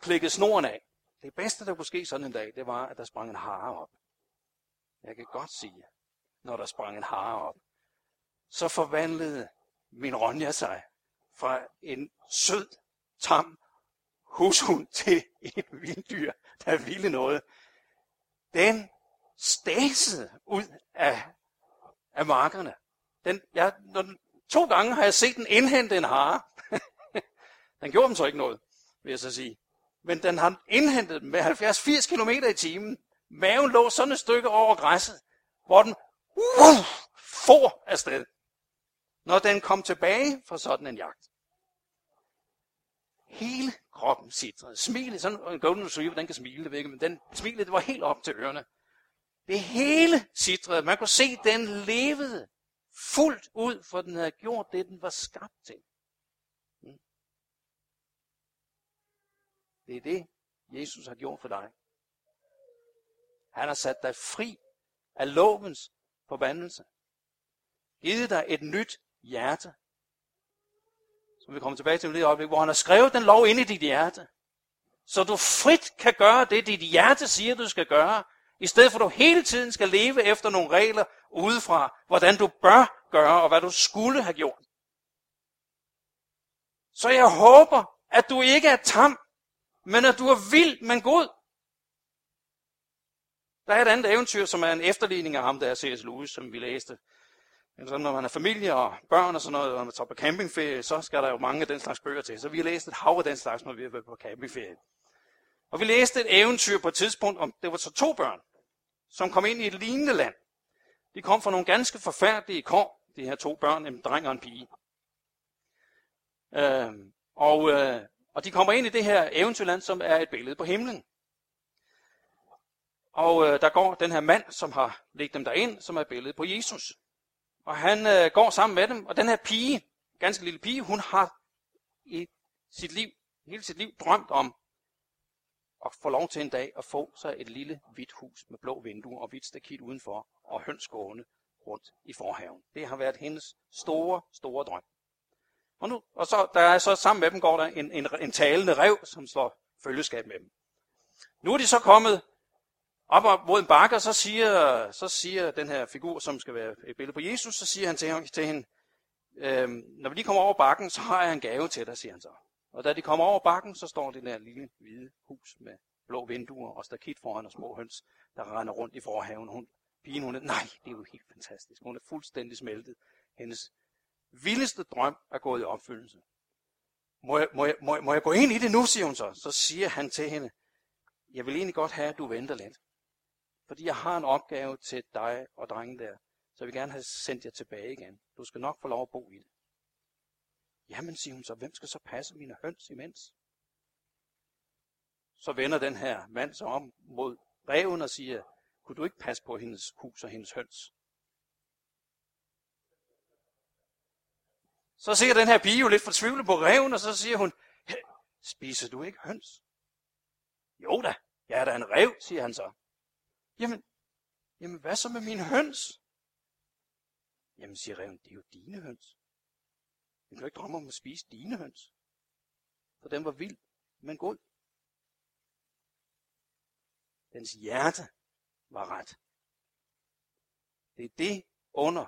klikkede snoren af, det bedste, der kunne ske sådan en dag, det var, at der sprang en hare op. Jeg kan godt sige, når der sprang en hare op, så forvandlede min Ronja sig fra en sød, tam hushund til et vilddyr, der ville noget. Den stasede ud af, af markerne. Den, jeg, når den, to gange har jeg set den indhente en hare. (laughs) den gjorde dem så ikke noget, vil jeg så sige. Men den har indhentet dem med 70-80 km i timen. Maven lå sådan et stykke over græsset, hvor den uh, for afsted, når den kom tilbage fra sådan en jagt. Hele kroppen sitrede. Smilet, sådan en golden retriever, den kan smile, det ved ikke, men den smilet, det var helt op til ørerne. Det hele sitrede. Man kunne se, den levede fuldt ud, for den havde gjort det, den var skabt til. Mm. Det er det, Jesus har gjort for dig. Han har sat dig fri af lovens forbandelse. Givet dig et nyt hjerte. Som vi kommer tilbage til i det øjeblik, hvor han har skrevet den lov ind i dit hjerte. Så du frit kan gøre det, dit hjerte siger, du skal gøre, i stedet for at du hele tiden skal leve efter nogle regler udefra, hvordan du bør gøre, og hvad du skulle have gjort. Så jeg håber, at du ikke er tam, men at du er vild, men god. Der er et andet eventyr, som er en efterligning af ham, der er C.S. Lewis, som vi læste. Så når man har familie og børn og sådan noget, og man tager på campingferie, så skal der jo mange af den slags bøger til. Så vi har læst et hav af den slags, når vi har været på campingferie. Og vi læste et eventyr på et tidspunkt, om det var så to børn, som kom ind i et lignende land. De kom fra nogle ganske forfærdelige kår, de her to børn, en dreng og en pige. Øh, og, øh, og de kommer ind i det her eventyrland, som er et billede på himlen. Og øh, der går den her mand, som har lægget dem derind, som er billedet på Jesus. Og han øh, går sammen med dem, og den her pige, ganske lille pige, hun har i sit liv, hele sit liv drømt om at få lov til en dag at få sig et lille hvidt hus med blå vinduer og hvidt stakit udenfor og høns gående rundt i forhaven. Det har været hendes store, store drøm. Og, nu, og så, der er så sammen med dem går der en, en, en talende rev, som slår følgeskab med dem. Nu er de så kommet op mod en bakke, og så siger, så siger den her figur, som skal være et billede på Jesus, så siger han til, til hende, øhm, når vi lige kommer over bakken, så har jeg en gave til dig, siger han så. Og da de kommer over bakken, så står det der lille hvide hus med blå vinduer og stakit foran og små høns, der render rundt i forhaven. Hun, pigen, hun er, nej, det er jo helt fantastisk. Hun er fuldstændig smeltet. Hendes vildeste drøm er gået i opfyldelse. Må jeg, må, jeg, må, jeg, må jeg gå ind i det nu, siger hun så. Så siger han til hende, jeg vil egentlig godt have, at du venter lidt. Fordi jeg har en opgave til dig og drengen der, så jeg vil gerne have sendt jer tilbage igen. Du skal nok få lov at bo i det. Jamen, siger hun så, hvem skal så passe mine høns imens? Så vender den her mand sig om mod reven og siger, kunne du ikke passe på hendes hus og hendes høns? Så ser den her pige jo lidt fortvivlet på reven, og så siger hun, spiser du ikke høns? Jo da, jeg er da en rev, siger han så. Jamen, jamen hvad så med mine høns? Jamen, siger reven, det er jo dine høns. Jeg kan ikke drømme om at spise dine høns. For den var vild, men god. Dens hjerte var ret. Det er det under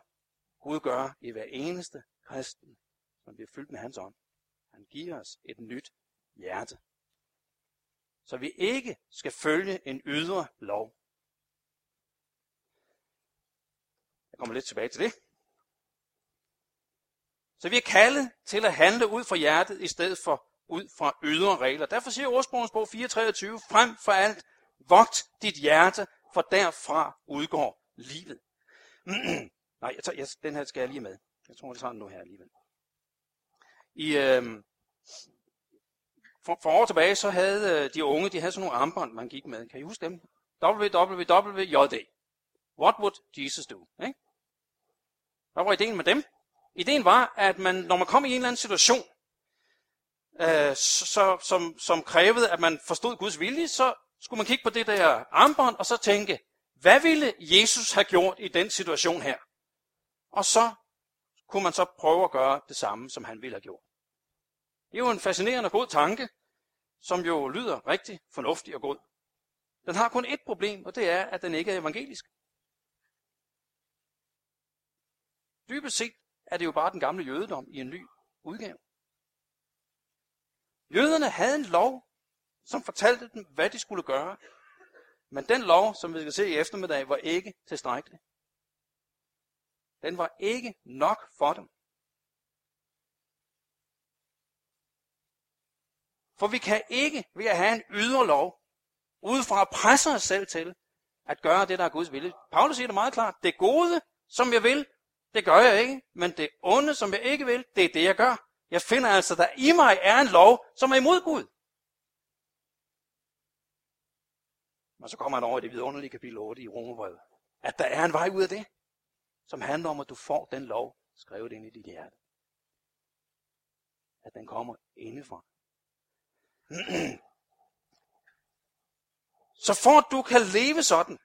Gud gør i hver eneste kristen, som bliver fyldt med hans ånd. Han giver os et nyt hjerte. Så vi ikke skal følge en ydre lov. Jeg kommer lidt tilbage til det. Så vi er kaldet til at handle ud fra hjertet, i stedet for ud fra ydre regler. Derfor siger ordsprogens bog 4.23, frem for alt, vogt dit hjerte, for derfra udgår livet. (clears throat) Nej, jeg tager, jeg, den her skal jeg lige med. Jeg tror, det tager den nu her alligevel. I, øh, for, for år tilbage, så havde øh, de unge, de havde sådan nogle armbånd, man gik med. Kan I huske dem? WWWJD. What would Jesus do? Ikke? Hvad var ideen med dem? Ideen var, at man, når man kom i en eller anden situation, øh, så, som, som krævede, at man forstod Guds vilje, så skulle man kigge på det der armbånd, og så tænke, hvad ville Jesus have gjort i den situation her? Og så kunne man så prøve at gøre det samme, som han ville have gjort. Det er jo en fascinerende god tanke, som jo lyder rigtig fornuftig og god. Den har kun et problem, og det er, at den ikke er evangelisk. Dybest set er det jo bare den gamle jødedom i en ny udgave. Jøderne havde en lov, som fortalte dem, hvad de skulle gøre. Men den lov, som vi skal se i eftermiddag, var ikke tilstrækkelig. Den var ikke nok for dem. For vi kan ikke ved at have en ydre lov, udefra presse os selv til at gøre det, der er Guds vilje. Paulus siger det meget klart. Det gode, som jeg vil, det gør jeg ikke. Men det onde, som jeg ikke vil, det er det, jeg gør. Jeg finder altså, at der i mig er en lov, som er imod Gud. Men så kommer han over i det vidunderlige kapitel 8 i Romerbrevet. At der er en vej ud af det, som handler om, at du får den lov skrevet ind i dit hjerte. At den kommer indefra. (clears throat) Så for at du kan leve sådan,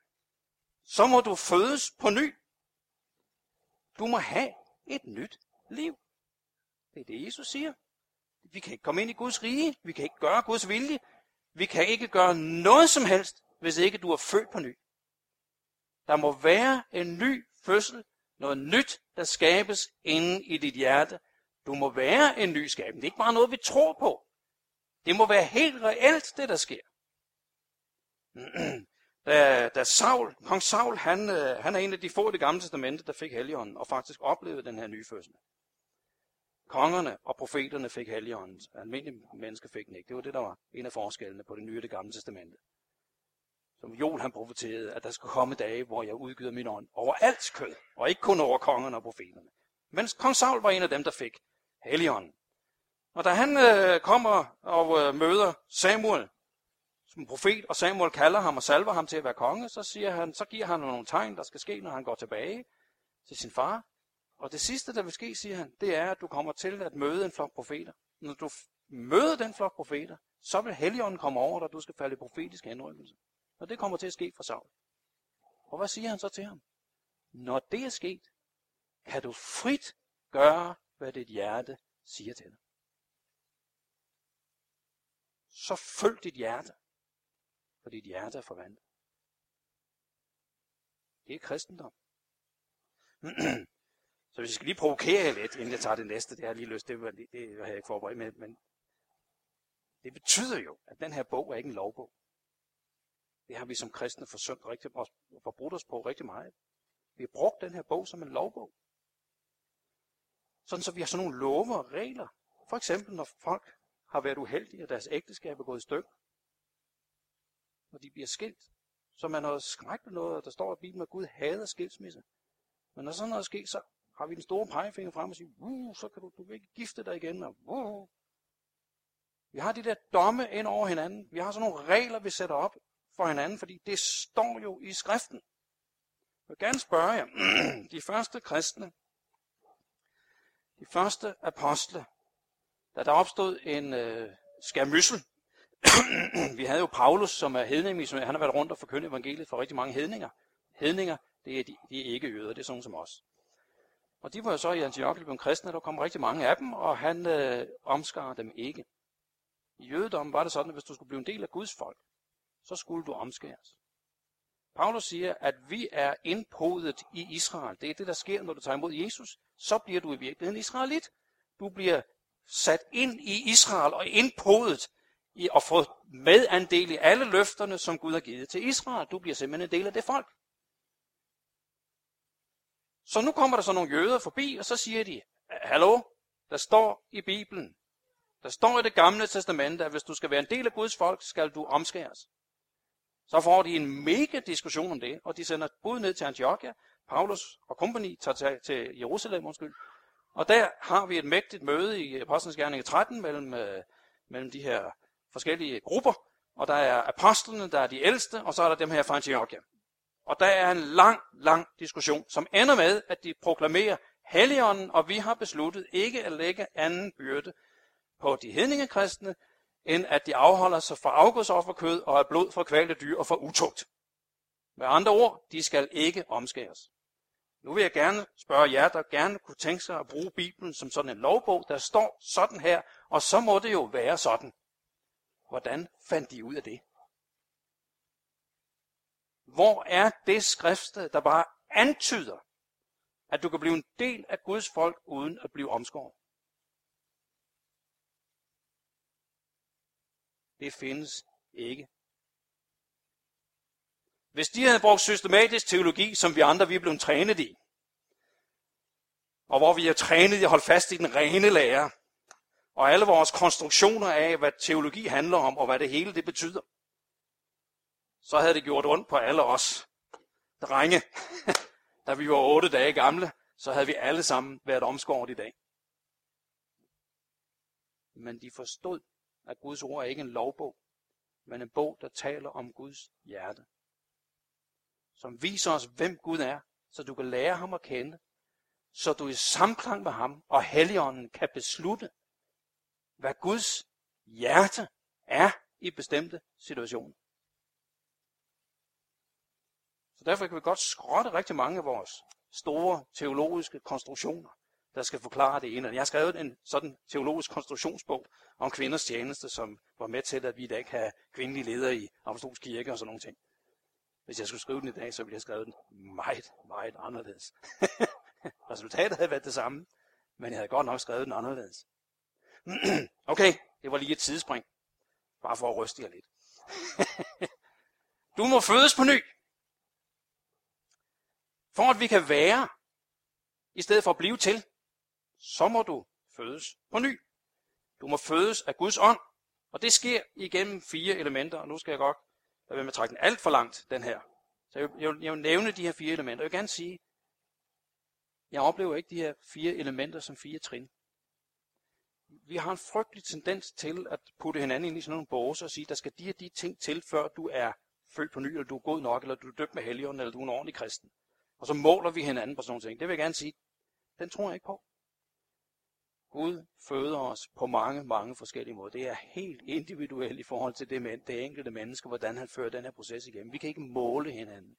så må du fødes på ny. Du må have et nyt liv. Det er det, Jesus siger. Vi kan ikke komme ind i Guds rige. Vi kan ikke gøre Guds vilje. Vi kan ikke gøre noget som helst, hvis ikke du er født på ny. Der må være en ny fødsel. Noget nyt, der skabes inde i dit hjerte. Du må være en ny skabning. Det er ikke bare noget, vi tror på. Det må være helt reelt, det der sker. (clears throat) Mm-hmm da, da Saul, kong Saul, han, øh, han er en af de få i det gamle testamente, der fik helligånden, og faktisk oplevede den her nyfødsel. Kongerne og profeterne fik helligånden. Almindelige mennesker fik den ikke. Det var det, der var en af forskellene på det nye og det gamle testamente. Som Joel han profeterede, at der skulle komme dage, hvor jeg udgyder min ånd over alt kød, og ikke kun over kongerne og profeterne. Men kong Saul var en af dem, der fik helligånden. Og da han øh, kommer og øh, møder Samuel som profet, og Samuel kalder ham og salver ham til at være konge, så, siger han, så giver han nogle tegn, der skal ske, når han går tilbage til sin far. Og det sidste, der vil ske, siger han, det er, at du kommer til at møde en flok profeter. Når du møder den flok profeter, så vil Helligånden komme over dig, og du skal falde i profetisk henrykkelse. Og det kommer til at ske for Saul. Og hvad siger han så til ham? Når det er sket, kan du frit gøre, hvad dit hjerte siger til dig. Så følg dit hjerte, for dit hjerte er forvandlet. Det er kristendom. (clears throat) Så hvis jeg skal lige provokere jer lidt, inden jeg tager det næste, det har jeg lige lyst, det, det, det havde jeg ikke forberedt med, men det betyder jo, at den her bog er ikke en lovbog. Det har vi som kristne forsømt rigtig, og forbrudt os på rigtig meget. Vi har brugt den her bog som en lovbog. Sådan så vi har sådan nogle love og regler. For eksempel når folk har været uheldige, og deres ægteskab er gået i stykker. Når de bliver skilt. Så man har skrækket noget, der står i Bibelen, at Gud hader skilsmisse. Men når sådan noget sker, så har vi den store pegefinger frem og siger, uh, så kan du, du kan ikke gifte dig igen. Og, uh. Vi har de der domme ind over hinanden. Vi har sådan nogle regler, vi sætter op for hinanden, fordi det står jo i skriften. Jeg vil gerne spørge jer, (clears throat) de første kristne, de første apostle, da der opstod en øh, skærmyssel, (coughs) vi havde jo Paulus, som er hedning, som han har været rundt og forkyndt evangeliet for rigtig mange hedninger. Hedninger, det er, de, de er ikke jøder, det er sådan som os. Og de var jo så i Antiochia blevet kristne, der kom rigtig mange af dem, og han øh, omskar dem ikke. I jødedommen var det sådan, at hvis du skulle blive en del af Guds folk, så skulle du omskæres. Paulus siger, at vi er indpodet i Israel. Det er det, der sker, når du tager imod Jesus. Så bliver du i virkeligheden israelit. Du bliver sat ind i Israel og indpodet i at få medandel i alle løfterne, som Gud har givet til Israel. Du bliver simpelthen en del af det folk. Så nu kommer der så nogle jøder forbi, og så siger de, hallo, der står i Bibelen, der står i det gamle testamente, at hvis du skal være en del af Guds folk, skal du omskæres. Så får de en mega diskussion om det, og de sender bud ned til Antiochia. Paulus og kompagni tager til, til Jerusalem, undskyld. Og der har vi et mægtigt møde i Apostlenes Gerning 13 mellem, øh, mellem de her forskellige grupper. Og der er apostlene, der er de ældste, og så er der dem her fra Antiochia. Og der er en lang, lang diskussion, som ender med, at de proklamerer Helligånden, og vi har besluttet ikke at lægge anden byrde på de hedningekristne, end at de afholder sig fra afgudsofferkød og af blod fra kvalte dyr og fra utugt. Med andre ord, de skal ikke omskæres. Nu vil jeg gerne spørge jer, der gerne kunne tænke sig at bruge Bibelen som sådan en lovbog, der står sådan her, og så må det jo være sådan. Hvordan fandt de ud af det? Hvor er det skriftsted, der bare antyder, at du kan blive en del af Guds folk uden at blive omskåret? Det findes ikke. Hvis de havde brugt systematisk teologi, som vi andre vi er blevet trænet i, og hvor vi er trænet i at holde fast i den rene lære, og alle vores konstruktioner af, hvad teologi handler om, og hvad det hele det betyder, så havde det gjort ondt på alle os drenge. (laughs) da vi var otte dage gamle, så havde vi alle sammen været omskåret i dag. Men de forstod, at Guds ord er ikke en lovbog, men en bog, der taler om Guds hjerte. Som viser os, hvem Gud er, så du kan lære ham at kende, så du i samklang med ham og Helligånden kan beslutte, hvad Guds hjerte er i bestemte situationer. Så derfor kan vi godt skrotte rigtig mange af vores store teologiske konstruktioner, der skal forklare det ene. Jeg har skrevet en sådan teologisk konstruktionsbog om kvinders tjeneste, som var med til, at vi i dag kan have kvindelige ledere i Apostolsk Kirke og sådan nogle ting. Hvis jeg skulle skrive den i dag, så ville jeg have skrevet den meget, meget anderledes. (laughs) Resultatet havde været det samme, men jeg havde godt nok skrevet den anderledes. (clears throat) okay, det var lige et tidsspring. Bare for at ryste jer lidt. (laughs) du må fødes på ny. For at vi kan være, i stedet for at blive til, så må du fødes på ny. Du må fødes af Guds ånd, og det sker igennem fire elementer, og nu skal jeg godt lade være med at trække den alt for langt, den her. Så jeg, jeg, jeg vil nævne de her fire elementer. Jeg vil gerne sige, jeg oplever ikke de her fire elementer som fire trin. Vi har en frygtelig tendens til at putte hinanden ind i sådan nogle båser og sige, der skal de her de ting til, før du er født på ny, eller du er god nok, eller du er døbt med helgen, eller du er en ordentlig kristen. Og så måler vi hinanden på sådan nogle ting. Det vil jeg gerne sige, den tror jeg ikke på. Gud føder os på mange, mange forskellige måder. Det er helt individuelt i forhold til det, det enkelte menneske, hvordan han fører den her proces igennem. Vi kan ikke måle hinanden.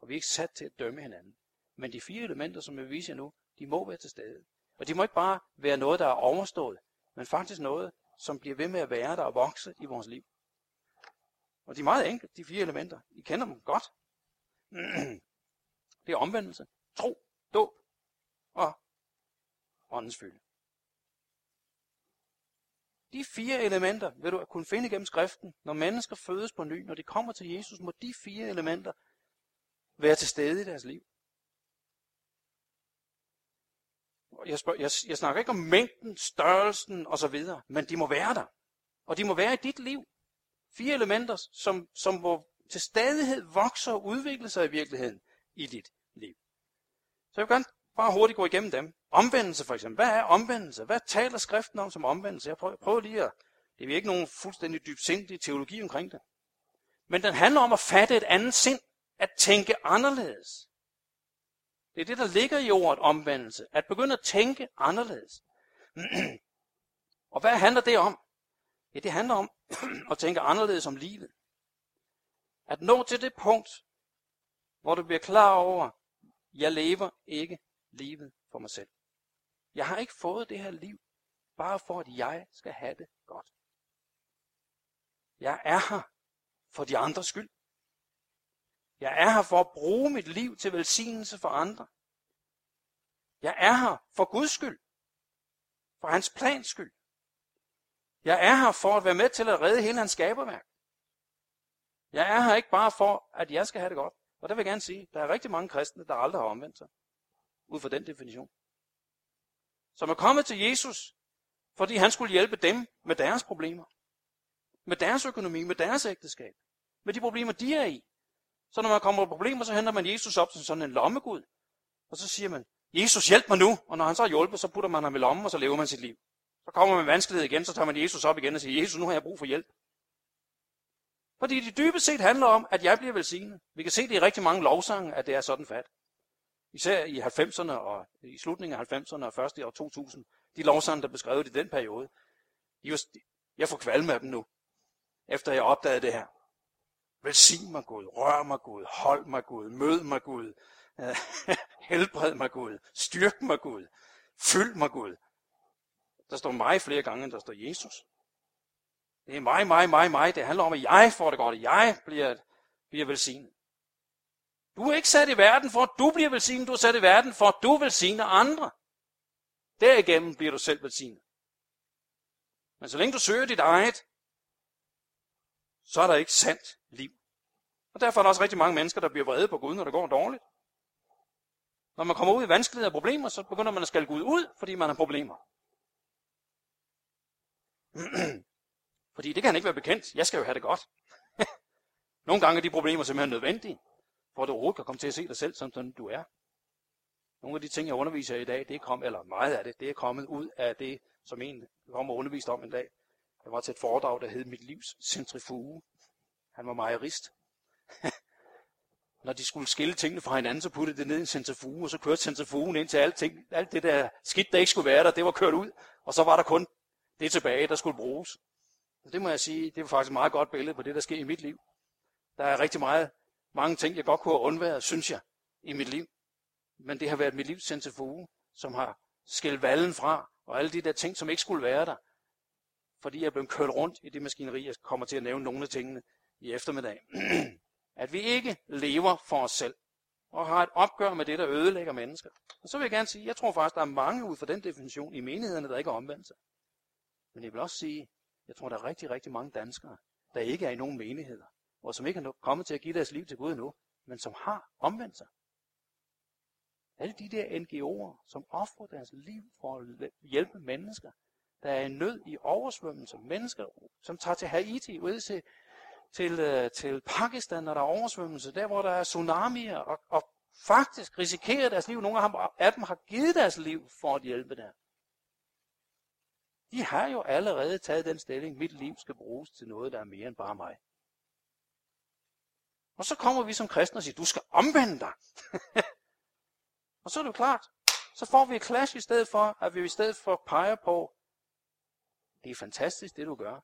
Og vi er ikke sat til at dømme hinanden. Men de fire elementer, som jeg viser nu, de må være til stede. Og det må ikke bare være noget, der er overstået, men faktisk noget, som bliver ved med at være der og vokse i vores liv. Og de er meget enkle, de fire elementer. I kender dem godt. (clears throat) Det er omvendelse, tro, dåb og åndens fylde. De fire elementer vil du kunne finde gennem skriften. Når mennesker fødes på ny, når de kommer til Jesus, må de fire elementer være til stede i deres liv. Jeg, spørger, jeg, jeg snakker ikke om mængden, størrelsen osv., men de må være der. Og de må være i dit liv. Fire elementer, som, som hvor til stadighed vokser og udvikler sig i virkeligheden i dit liv. Så jeg vil gerne bare hurtigt gå igennem dem. Omvendelse for eksempel. Hvad er omvendelse? Hvad taler skriften om som omvendelse? Jeg prøver, prøver lige at... Det er ikke nogen fuldstændig dybsindig teologi omkring det. Men den handler om at fatte et andet sind. At tænke anderledes. Det er det, der ligger i ordet omvendelse. At begynde at tænke anderledes. (clears throat) og hvad handler det om? Ja, det handler om (clears throat) at tænke anderledes om livet. At nå til det punkt, hvor du bliver klar over, jeg lever ikke livet for mig selv. Jeg har ikke fået det her liv, bare for at jeg skal have det godt. Jeg er her for de andres skyld. Jeg er her for at bruge mit liv til velsignelse for andre. Jeg er her for Guds skyld. For hans plans skyld. Jeg er her for at være med til at redde hele hans skaberværk. Jeg er her ikke bare for, at jeg skal have det godt. Og der vil jeg gerne sige, der er rigtig mange kristne, der aldrig har omvendt sig. Ud fra den definition. Som er kommet til Jesus, fordi han skulle hjælpe dem med deres problemer. Med deres økonomi, med deres ægteskab. Med de problemer, de er i. Så når man kommer på problemer, så henter man Jesus op som sådan en lommegud. Og så siger man, Jesus hjælp mig nu. Og når han så har hjulpet, så putter man ham i lommen, og så lever man sit liv. Så kommer man med vanskelighed igen, så tager man Jesus op igen og siger, Jesus, nu har jeg brug for hjælp. Fordi det dybest set handler om, at jeg bliver velsignet. Vi kan se det i rigtig mange lovsange, at det er sådan fat. Især i 90'erne og i slutningen af 90'erne og først i år 2000. De lovsange, der beskrev det i den periode. Just, jeg får kvalme af dem nu, efter jeg opdagede det her. Velsign mig Gud, rør mig Gud, hold mig Gud, mød mig Gud, øh, (laughs) helbred mig Gud, styrk mig Gud, fyld mig Gud. Der står mig flere gange, end der står Jesus. Det er mig, mig, mig, mig. Det handler om, at jeg får det godt, at jeg bliver, bliver velsignet. Du er ikke sat i verden for, at du bliver velsignet. Du er sat i verden for, at du velsigner andre. Derigennem bliver du selv velsignet. Men så længe du søger dit eget, så er der ikke sandt liv. Og derfor er der også rigtig mange mennesker, der bliver vrede på Gud, når det går dårligt. Når man kommer ud i vanskeligheder og problemer, så begynder man at skælde Gud ud, fordi man har problemer. (clears throat) fordi det kan han ikke være bekendt. Jeg skal jo have det godt. (laughs) Nogle gange er de problemer simpelthen nødvendige, for at du overhovedet kan komme til at se dig selv, som sådan du er. Nogle af de ting, jeg underviser i dag, det er kommet, eller meget af det, det er kommet ud af det, som en kommer undervist om en dag. Jeg var til et foredrag, der hed Mit livs centrifuge. Han var mejerist. (laughs) Når de skulle skille tingene fra hinanden, så puttede det ned i en centrifuge, og så kørte centrifugen ind til alt, ting, alt det der skidt, der ikke skulle være der, det var kørt ud, og så var der kun det tilbage, der skulle bruges. Så det må jeg sige, det var faktisk et meget godt billede på det, der sker i mit liv. Der er rigtig meget, mange ting, jeg godt kunne have undværet, synes jeg, i mit liv. Men det har været mit livs centrifuge, som har skilt vallen fra, og alle de der ting, som ikke skulle være der, fordi jeg er blevet kørt rundt i det maskineri, jeg kommer til at nævne nogle af tingene i eftermiddag. (clears throat) at vi ikke lever for os selv, og har et opgør med det, der ødelægger mennesker. Og så vil jeg gerne sige, jeg tror faktisk, der er mange ud fra den definition i menighederne, der ikke er omvendt sig. Men jeg vil også sige, jeg tror, der er rigtig, rigtig mange danskere, der ikke er i nogen menigheder, og som ikke er kommet til at give deres liv til Gud endnu, men som har omvendt sig. Alle de der NGO'er, som offrer deres liv for at hjælpe mennesker, der er i nød i oversvømmelse, mennesker, som tager til Haiti, ud til, til, øh, til Pakistan, når der er oversvømmelse, der hvor der er tsunamier, og, og faktisk risikerer deres liv. Nogle af dem, af dem har givet deres liv for at hjælpe der. De har jo allerede taget den stilling, mit liv skal bruges til noget, der er mere end bare mig. Og så kommer vi som kristne og siger, du skal omvende dig. (laughs) og så er det jo klart, så får vi et clash i stedet for, at vi i stedet for peger på, det er fantastisk, det du gør.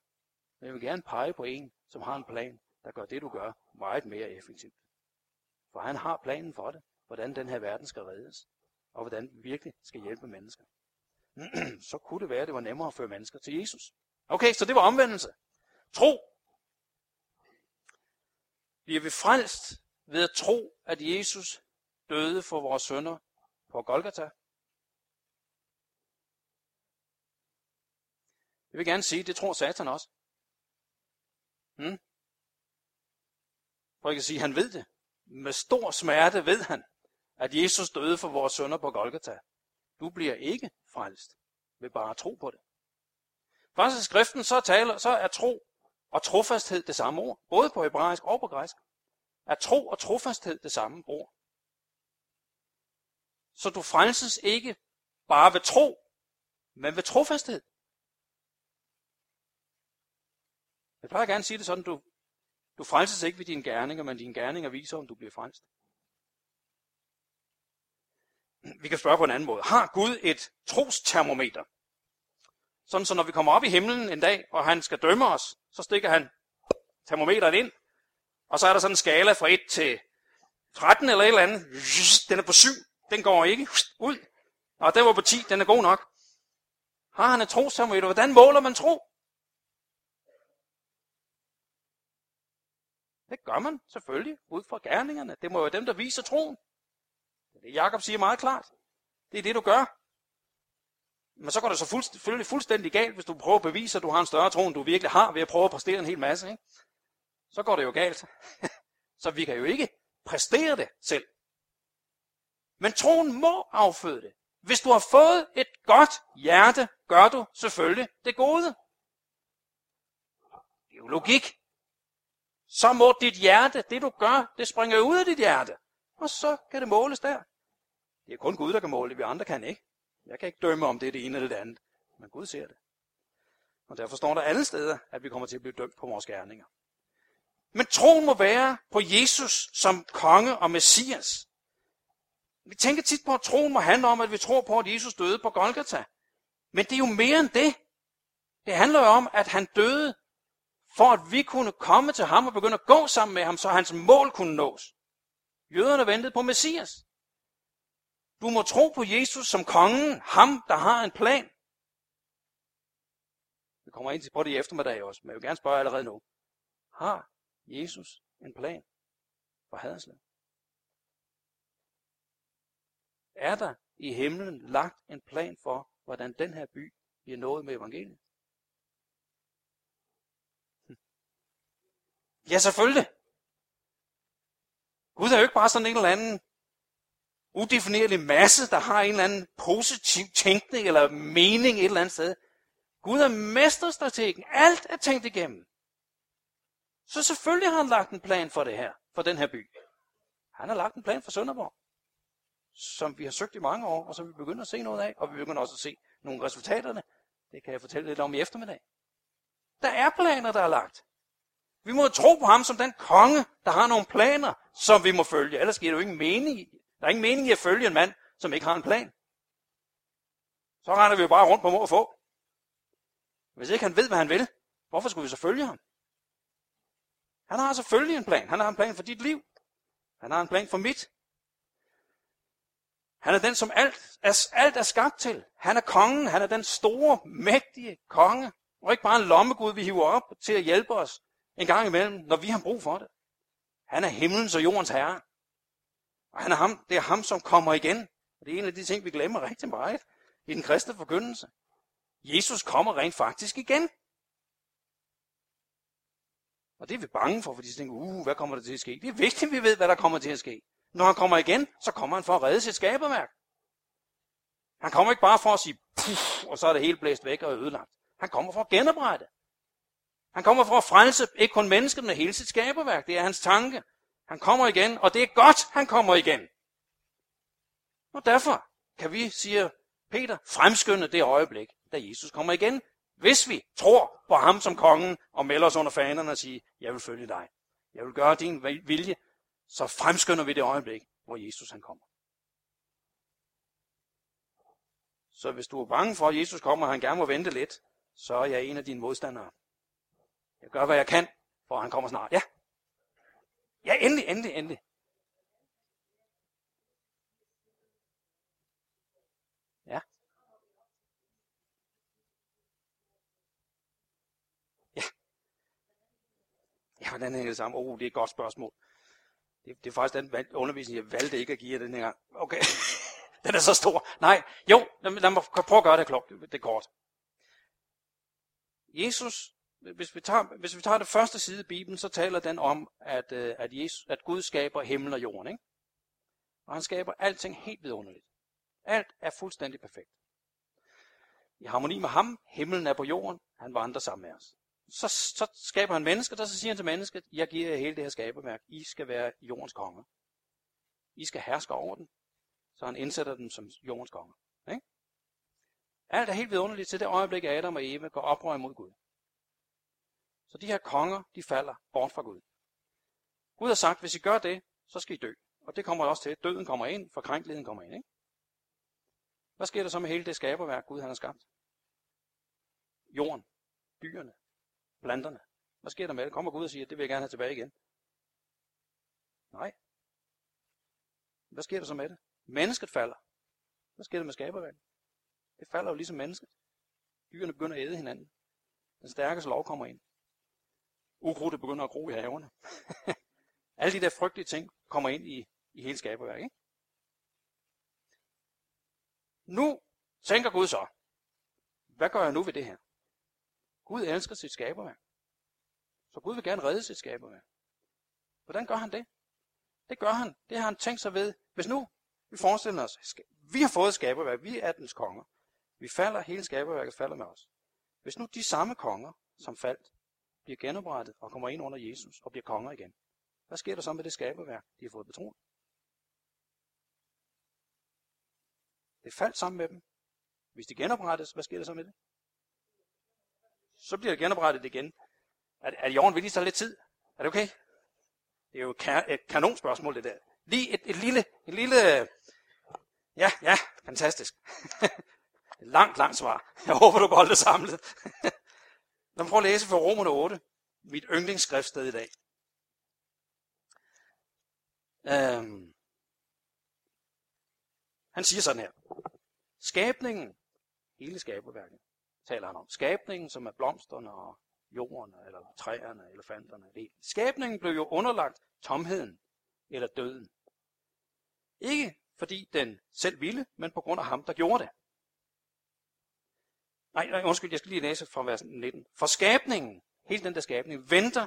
Men jeg vil gerne pege på en, som har en plan, der gør det, du gør, meget mere effektivt. For han har planen for det, hvordan den her verden skal reddes, og hvordan vi virkelig skal hjælpe mennesker. (clears throat) så kunne det være, at det var nemmere at føre mennesker til Jesus. Okay, så det var omvendelse. Tro. Bliver vi frelst ved at tro, at Jesus døde for vores sønder på Golgata? Jeg vil gerne sige, det tror Satan også. Hmm? For jeg kan sige, han ved det. Med stor smerte ved han, at Jesus døde for vores sønder på Golgata. Du bliver ikke frelst ved bare at tro på det. Faktisk i skriften så, taler, så er tro og trofasthed det samme ord. Både på hebraisk og på græsk. Er tro og trofasthed det samme ord. Så du frelses ikke bare ved tro, men ved trofasthed. Jeg plejer gerne at sige det sådan, du, du frelses ikke ved dine gerninger, men dine gerninger viser, om du bliver frelst. Vi kan spørge på en anden måde. Har Gud et trostermometer? Sådan så når vi kommer op i himlen en dag, og han skal dømme os, så stikker han termometeret ind, og så er der sådan en skala fra 1 til 13 eller et eller andet. Den er på 7. Den går ikke ud. Og den var på 10. Den er god nok. Har han et trostermometer? Hvordan måler man tro? Det gør man selvfølgelig ud fra gerningerne. Det må være dem, der viser troen. Det Jakob siger meget klart. Det er det, du gør. Men så går det så fuldstændig, fuldstændig galt, hvis du prøver at bevise, at du har en større tro, end du virkelig har, ved at prøve at præstere en hel masse. Ikke? Så går det jo galt. (laughs) så vi kan jo ikke præstere det selv. Men troen må afføde det. Hvis du har fået et godt hjerte, gør du selvfølgelig det gode. Det er jo logik. Så må dit hjerte, det du gør, det springer ud af dit hjerte. Og så kan det måles der. Det er kun Gud, der kan måle det, vi andre kan ikke. Jeg kan ikke dømme, om det er det ene eller det andet. Men Gud ser det. Og derfor står der alle steder, at vi kommer til at blive dømt på vores gerninger. Men troen må være på Jesus som konge og messias. Vi tænker tit på, at troen må handle om, at vi tror på, at Jesus døde på Golgata. Men det er jo mere end det. Det handler jo om, at han døde, for at vi kunne komme til ham og begynde at gå sammen med ham, så hans mål kunne nås. Jøderne ventede på Messias. Du må tro på Jesus som kongen, ham der har en plan. Vi kommer ind til på det i eftermiddag også, men jeg vil gerne spørge allerede nu. Har Jesus en plan for Haderslev? Er der i himlen lagt en plan for, hvordan den her by bliver nået med evangeliet? Ja, selvfølgelig. Gud er jo ikke bare sådan en eller anden udefinerlig masse, der har en eller anden positiv tænkning eller mening et eller andet sted. Gud er mesterstrategen. Alt er tænkt igennem. Så selvfølgelig har han lagt en plan for det her, for den her by. Han har lagt en plan for Sønderborg, som vi har søgt i mange år, og som vi begynder at se noget af, og vi begynder også at se nogle resultaterne. Det kan jeg fortælle lidt om i eftermiddag. Der er planer, der er lagt. Vi må tro på ham som den konge, der har nogle planer, som vi må følge. Ellers giver det jo ingen mening. Der er ingen mening i at følge en mand, som ikke har en plan. Så render vi jo bare rundt på mor og få. Hvis ikke han ved, hvad han vil, hvorfor skulle vi så følge ham? Han har selvfølgelig en plan. Han har en plan for dit liv. Han har en plan for mit. Han er den, som alt er, alt er skabt til. Han er kongen. Han er den store, mægtige konge. Og ikke bare en lommegud, vi hiver op til at hjælpe os en gang imellem, når vi har brug for det. Han er himlens og jordens herre. Og han er ham, det er ham, som kommer igen. Og det er en af de ting, vi glemmer rigtig meget i den kristne forkyndelse. Jesus kommer rent faktisk igen. Og det er vi bange for, fordi vi tænker, uh, hvad kommer der til at ske? Det er vigtigt, at vi ved, hvad der kommer til at ske. Når han kommer igen, så kommer han for at redde sit skaberværk. Han kommer ikke bare for at sige, puff, og så er det helt blæst væk og ødelagt. Han kommer for at genoprette. Han kommer for at frelse ikke kun mennesket, men hele sit skaberværk. Det er hans tanke. Han kommer igen, og det er godt, han kommer igen. Og derfor kan vi, siger Peter, fremskynde det øjeblik, da Jesus kommer igen, hvis vi tror på ham som kongen og melder os under fanerne og siger, jeg vil følge dig. Jeg vil gøre din vilje, så fremskynder vi det øjeblik, hvor Jesus han kommer. Så hvis du er bange for, at Jesus kommer, og han gerne må vente lidt, så er jeg en af dine modstandere. Jeg gør, hvad jeg kan, for han kommer snart. Ja. Ja, endelig, endelig, endelig. Ja. Ja. Ja, hvordan hænger det sammen? Oh, det er et godt spørgsmål. Det, det er faktisk den undervisning, jeg valgte ikke at give jer den her gang. Okay. (laughs) den er så stor. Nej, jo, lad, mig prøve at gøre det, klok, det, det er kort. Jesus hvis vi, tager, hvis vi tager det første side i Bibelen, så taler den om, at, øh, at, Jesus, at Gud skaber himmel og jorden. Ikke? Og han skaber alting helt vidunderligt. Alt er fuldstændig perfekt. I harmoni med ham, himlen er på jorden, han vandrer sammen med os. Så, så skaber han mennesker, der så siger han til mennesket, jeg giver jer hele det her skaberværk, I skal være jordens konge. I skal herske over den. Så han indsætter dem som jordens konge. Ikke? Alt er helt vidunderligt til det øjeblik, Adam og Eva går oprør mod Gud. Så de her konger, de falder bort fra Gud. Gud har sagt, hvis I gør det, så skal I dø. Og det kommer også til. Døden kommer ind, forkrænkeligheden kommer ind. Ikke? Hvad sker der så med hele det skaberværk, Gud han har skabt? Jorden, dyrene, planterne. Hvad sker der med det? Kommer Gud og siger, det vil jeg gerne have tilbage igen? Nej. Hvad sker der så med det? Mennesket falder. Hvad sker der med skaberværket? Det falder jo ligesom mennesket. Dyrene begynder at æde hinanden. Den stærkeste lov kommer ind. Ukrudtet begynder at gro i haverne. (laughs) Alle de der frygtelige ting kommer ind i, i hele skaberværket. Ikke? Nu tænker Gud så, hvad gør jeg nu ved det her? Gud elsker sit skaberværk. Så Gud vil gerne redde sit skaberværk. Hvordan gør han det? Det gør han. Det har han tænkt sig ved. Hvis nu vi forestiller os, vi har fået skaberværk, vi er dens konger. Vi falder, hele skaberværket falder med os. Hvis nu de samme konger, som faldt, bliver genoprettet og kommer ind under Jesus og bliver konger igen, hvad sker der så med det skaberværk, de har fået betroet? Det faldt sammen med dem. Hvis det genoprettes, hvad sker der så med det? Så bliver det genoprettet igen. Er, er jorden villig så lidt tid? Er det okay? Det er jo et kanonspørgsmål, det der. Lige et, et lille, et lille, ja, ja, fantastisk. (laughs) et langt, langt svar. Jeg håber, du kan holde det samlet. (laughs) Lad mig prøve at læse fra Romerne 8, mit yndlingsskriftsted i dag. Øhm, han siger sådan her. Skabningen, hele skaberværket, taler han om. Skabningen, som er blomsterne og jorden, eller træerne, elefanterne. Det. Skabningen blev jo underlagt tomheden, eller døden. Ikke fordi den selv ville, men på grund af ham, der gjorde det. Nej, nej, undskyld, jeg skal lige læse fra vers 19. For skabningen, hele den der skabning, venter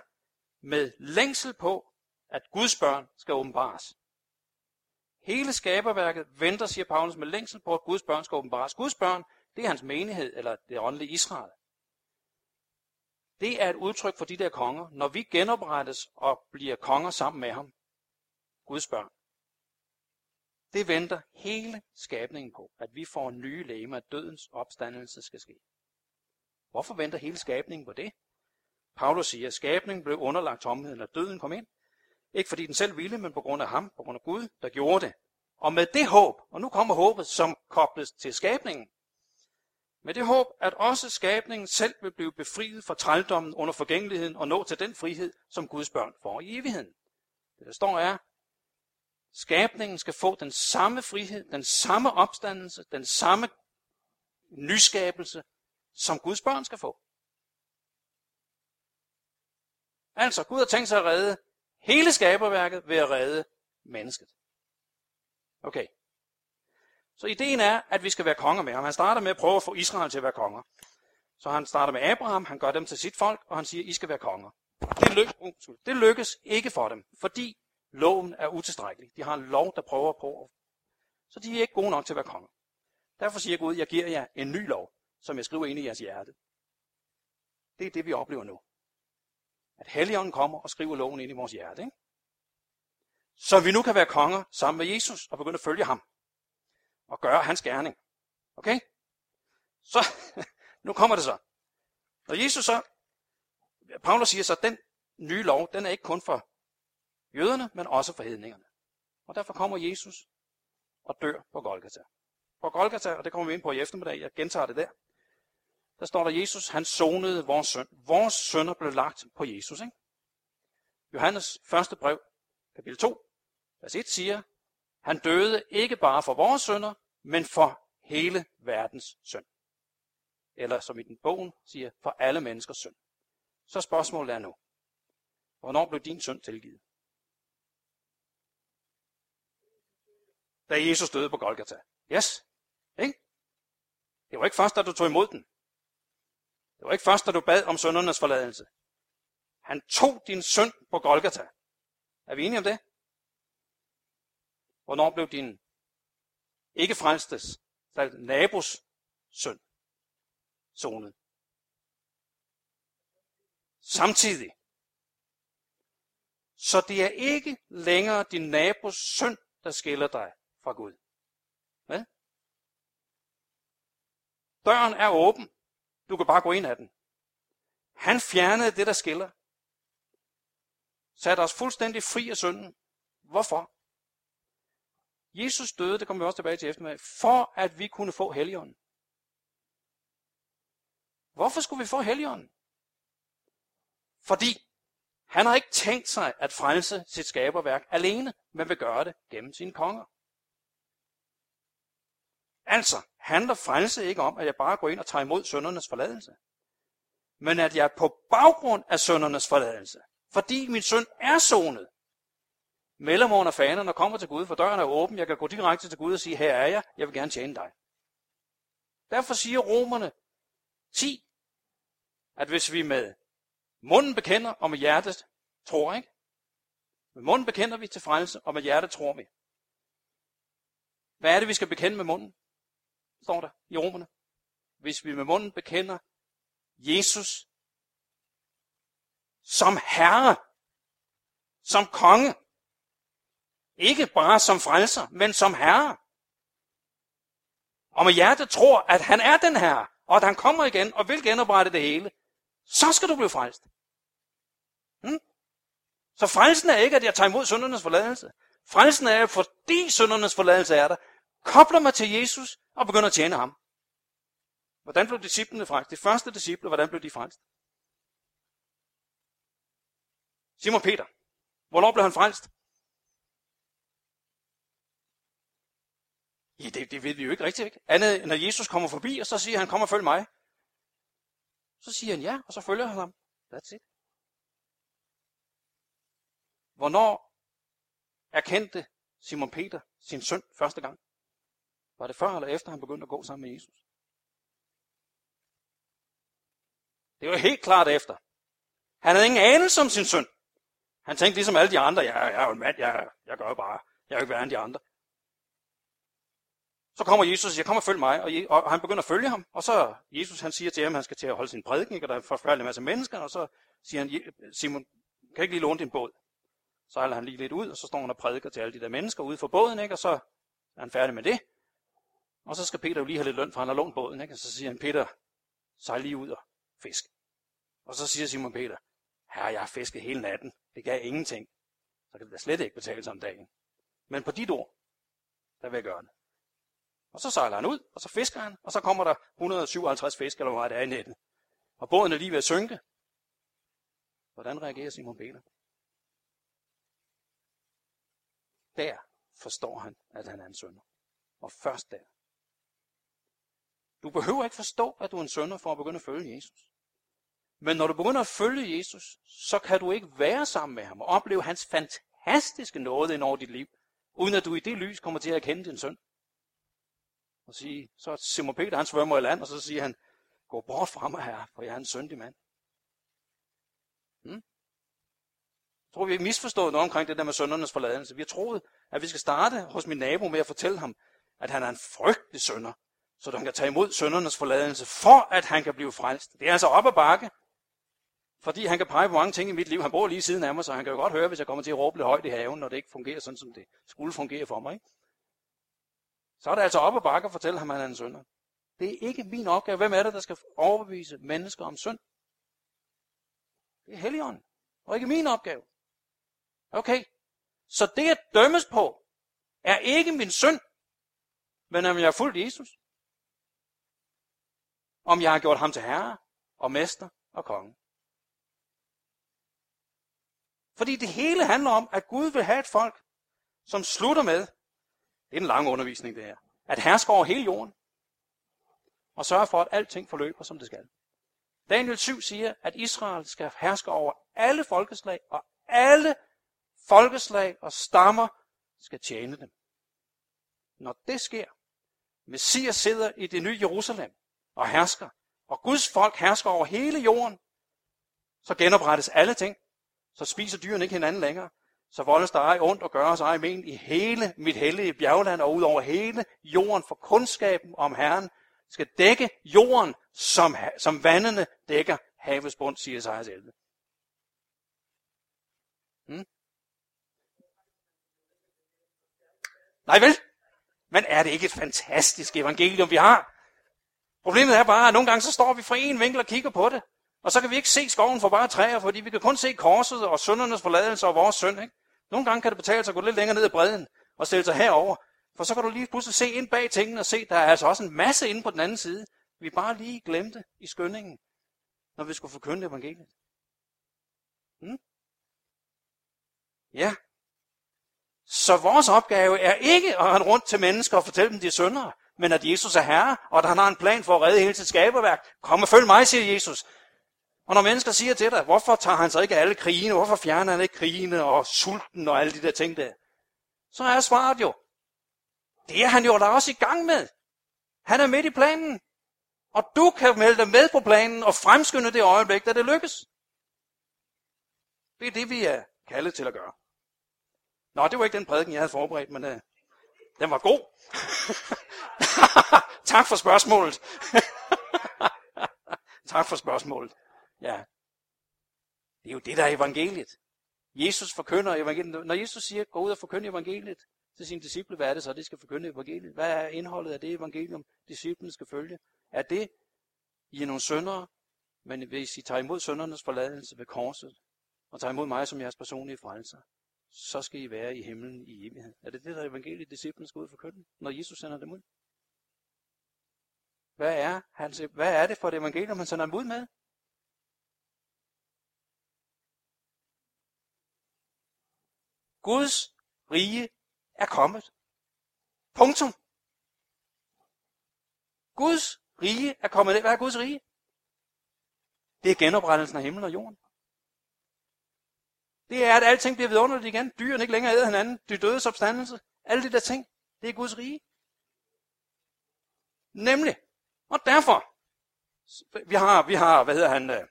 med længsel på, at Guds børn skal åbenbares. Hele skaberværket venter, siger Paulus, med længsel på, at Guds børn skal åbenbares. Guds børn, det er hans menighed, eller det åndelige Israel. Det er et udtryk for de der konger, når vi genoprettes og bliver konger sammen med ham. Guds børn. Det venter hele skabningen på, at vi får nye lægemer, at dødens opstandelse skal ske. Hvorfor venter hele skabningen på det? Paulus siger, at skabningen blev underlagt tomheden, og døden kom ind. Ikke fordi den selv ville, men på grund af ham, på grund af Gud, der gjorde det. Og med det håb, og nu kommer håbet, som kobles til skabningen, med det håb, at også skabningen selv vil blive befriet fra trældommen under forgængeligheden og nå til den frihed, som Guds børn får i evigheden. Det der står er, skabningen skal få den samme frihed, den samme opstandelse, den samme nyskabelse, som Guds børn skal få. Altså, Gud har tænkt sig at redde hele skaberværket ved at redde mennesket. Okay. Så ideen er, at vi skal være konger med ham. Han starter med at prøve at få Israel til at være konger. Så han starter med Abraham, han gør dem til sit folk, og han siger, I skal være konger. Det, lyk, uh, det lykkes ikke for dem, fordi loven er utilstrækkelig. De har en lov, der prøver på. Så de er ikke gode nok til at være konger. Derfor siger Gud, jeg giver jer en ny lov, som jeg skriver ind i jeres hjerte. Det er det, vi oplever nu. At Helligånden kommer og skriver loven ind i vores hjerte. Ikke? Så vi nu kan være konger sammen med Jesus og begynde at følge ham. Og gøre hans gerning. Okay? Så, (laughs) nu kommer det så. Når Jesus så, Paulus siger så, at den nye lov, den er ikke kun for jøderne, men også for hedningerne. Og derfor kommer Jesus og dør på Golgata. På Golgata, og det kommer vi ind på i eftermiddag, jeg gentager det der, der står der, Jesus, han sonede vores søn. Vores sønner blev lagt på Jesus. Ikke? Johannes første brev, kapitel 2, vers 1 siger, han døde ikke bare for vores sønner, men for hele verdens synd. Eller som i den bogen siger, for alle menneskers synd. Så spørgsmålet er nu, hvornår blev din synd tilgivet? Da Jesus døde på Golgata. Yes. Ikke? Det var ikke først, da du tog imod den. Det var ikke først, da du bad om søndernes forladelse. Han tog din synd på Golgata. Er vi enige om det? Hvornår blev din ikke frelstes, nabos søn sonet? Samtidig. Så det er ikke længere din nabos synd, der skiller dig fra Gud. Hvad? Døren er åben. Du kan bare gå ind ad den. Han fjernede det, der skiller. Satte os fuldstændig fri af synden. Hvorfor? Jesus døde, det kommer vi også tilbage til eftermiddag, for at vi kunne få helligånden. Hvorfor skulle vi få helligånden? Fordi han har ikke tænkt sig at frelse sit skaberværk alene, men vil gøre det gennem sine konger. Altså, handler frelse ikke om, at jeg bare går ind og tager imod søndernes forladelse, men at jeg på baggrund af søndernes forladelse, fordi min søn er sonet, melder mig under fanerne og kommer til Gud, for døren er åben, jeg kan gå direkte til Gud og sige, her er jeg, jeg vil gerne tjene dig. Derfor siger romerne 10, at hvis vi med munden bekender, og med hjertet tror, ikke? Med munden bekender vi til frelse, og med hjertet tror vi. Hvad er det, vi skal bekende med munden? Står der i romerne. Hvis vi med munden bekender Jesus som herre, som konge, ikke bare som frelser, men som herre. Og med hjertet tror, at han er den herre, og at han kommer igen og vil genoprette det hele, så skal du blive frelst. Hmm? Så frelsen er ikke, at jeg tager imod syndernes forladelse. Frelsen er, fordi syndernes forladelse er der, kobler mig til Jesus og begynder at tjene ham. Hvordan blev disciplene frelst? De første disciple, hvordan blev de frelst? Simon Peter. Hvornår blev han frelst? Ja, det, det ved vi jo ikke rigtigt, ikke? Andet når Jesus kommer forbi, og så siger han, kom og følg mig. Så siger han ja, og så følger han ham. That's it. Hvornår erkendte Simon Peter sin søn første gang? Var det før eller efter, han begyndte at gå sammen med Jesus? Det var helt klart efter. Han havde ingen anelse om sin søn. Han tænkte ligesom alle de andre, ja, jeg er jo en mand, jeg, jeg gør jo bare, jeg er jo ikke værre end de andre. Så kommer Jesus og siger, kom og følg mig, og, og han begynder at følge ham, og så Jesus han siger til ham, at han skal til at holde sin prædiken, og der er en forfærdelig masse mennesker, og så siger han, Simon, kan ikke lige låne din båd? Så sejler han lige lidt ud, og så står han og prædiker til alle de der mennesker ude for båden, ikke? og så er han færdig med det. Og så skal Peter jo lige have lidt løn, for han har lånt båden, ikke? og så siger han, Peter, sejl lige ud og fisk. Og så siger Simon Peter, herre, jeg har fisket hele natten, det gav ingenting. Så kan det da slet ikke betale sig om dagen. Men på dit ord, der vil jeg gøre det. Og så sejler han ud, og så fisker han, og så kommer der 157 fisk, eller hvad det er i nettet. Og båden er lige ved at synke. Hvordan reagerer Simon Peter? Der forstår han, at han er en sønder. Og først der. Du behøver ikke forstå, at du er en sønder for at begynde at følge Jesus. Men når du begynder at følge Jesus, så kan du ikke være sammen med ham og opleve hans fantastiske nåde ind over dit liv, uden at du i det lys kommer til at kende din søn. Og sige, så er Simon Peter, han svømmer i land, og så siger han, gå bort fra mig her, for jeg er en syndig mand. Hmm? Jeg tror, vi har misforstået noget omkring det der med søndernes forladelse. Vi har troet, at vi skal starte hos min nabo med at fortælle ham, at han er en frygtelig sønder, så han kan tage imod søndernes forladelse, for at han kan blive frelst. Det er altså op ad bakke. Fordi han kan pege på mange ting i mit liv. Han bor lige siden af mig, så han kan jo godt høre, hvis jeg kommer til at råbe lidt højt i haven, når det ikke fungerer sådan, som det skulle fungere for mig. Ikke? Så er det altså op ad bakke at fortælle ham, at han er en sønder. Det er ikke min opgave. Hvem er det, der skal overbevise mennesker om synd? Det er Helligånden. Og ikke min opgave. Okay. Så det at dømmes på, er ikke min synd, men om jeg er fuldt Jesus. Om jeg har gjort ham til herre og mester og konge. Fordi det hele handler om, at Gud vil have et folk, som slutter med, det er en lang undervisning det her, at herske over hele jorden, og sørge for, at alting forløber, som det skal. Daniel 7 siger, at Israel skal herske over alle folkeslag, og alle folkeslag og stammer skal tjene dem. Når det sker, Messias sidder i det nye Jerusalem og hersker, og Guds folk hersker over hele jorden, så genoprettes alle ting, så spiser dyrene ikke hinanden længere. Så voldes der ej ondt og gør sig ej men i hele mit hellige bjergland og ud over hele jorden, for kundskaben om Herren skal dække jorden, som, som vandene dækker havets bund, siger Esajas 11. Hmm? Nej vel? Men er det ikke et fantastisk evangelium, vi har? Problemet er bare, at nogle gange så står vi fra en vinkel og kigger på det. Og så kan vi ikke se skoven for bare træer, fordi vi kan kun se korset og søndernes forladelse og vores søn. Ikke? Nogle gange kan det betale sig at gå lidt længere ned i bredden og stille sig herover. For så kan du lige pludselig se ind bag tingene og se, der er altså også en masse inde på den anden side, vi bare lige glemte i skyndingen, når vi skulle forkynde evangeliet. Hmm? Ja. Så vores opgave er ikke at rende rundt til mennesker og fortælle dem, de er syndere, men at Jesus er herre, og at han har en plan for at redde hele sit skaberværk. Kom og følg mig, siger Jesus. Og når mennesker siger til dig, hvorfor tager han så ikke alle krigene, hvorfor fjerner han ikke krigene og sulten og alle de der ting der, så er svaret jo, det er han jo da også i gang med. Han er midt i planen. Og du kan melde dig med på planen og fremskynde det øjeblik, da det lykkes. Det er det, vi er kaldet til at gøre. Nå, det var ikke den prædiken, jeg havde forberedt, men uh, den var god. (laughs) tak for spørgsmålet. (laughs) tak for spørgsmålet. Ja. Det er jo det, der er evangeliet. Jesus forkynder evangeliet. Når Jesus siger, gå ud og forkynde evangeliet til sine disciple, hvad er det så, de skal forkynde evangeliet? Hvad er indholdet af det evangelium, disciplene skal følge? Er det, I er nogle søndere, men hvis I tager imod søndernes forladelse ved korset, og tager imod mig som jeres personlige frelser, så skal I være i himlen i evighed. Er det det, der evangeliet, disciplen skal ud for køkken, når Jesus sender dem ud? Hvad er, hans, hvad er det for et evangelium, han sender dem ud med? Guds rige er kommet. Punktum. Guds rige er kommet. Hvad er Guds rige? Det er genoprettelsen af himlen og jorden. Det er, at alting bliver vidunderligt igen. Dyrene ikke længere æder hinanden. De dødes opstandelse. Alle de der ting. Det er Guds rige. Nemlig. Og derfor. Vi har, vi har, hvad hedder han, øh,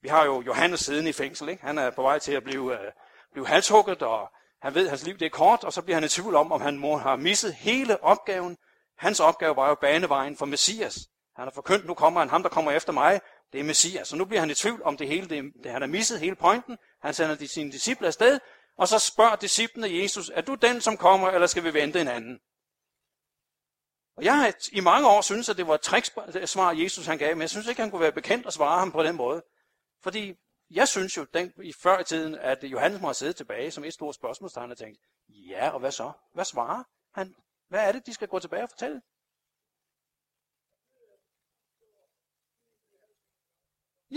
vi har jo Johannes siden i fængsel. Ikke? Han er på vej til at blive, øh, blive halshugget, og han ved, at hans liv det er kort, og så bliver han i tvivl om, om han må have misset hele opgaven. Hans opgave var jo banevejen for Messias. Han har forkyndt, nu kommer han, ham der kommer efter mig, det er Messias. Så nu bliver han i tvivl om det hele, det, det han har misset hele pointen. Han sender de, sine disciple afsted, og så spørger disciplene Jesus, er du den, som kommer, eller skal vi vente en anden? Og jeg har i mange år synes, at det var et tricksvar, Jesus han gav, men jeg synes ikke, han kunne være bekendt at svare ham på den måde. Fordi jeg synes jo, den, i før i tiden, at Johannes må have siddet tilbage som et stort spørgsmålstegn og tænkt, ja, og hvad så? Hvad svarer han? Hvad er det, de skal gå tilbage og fortælle?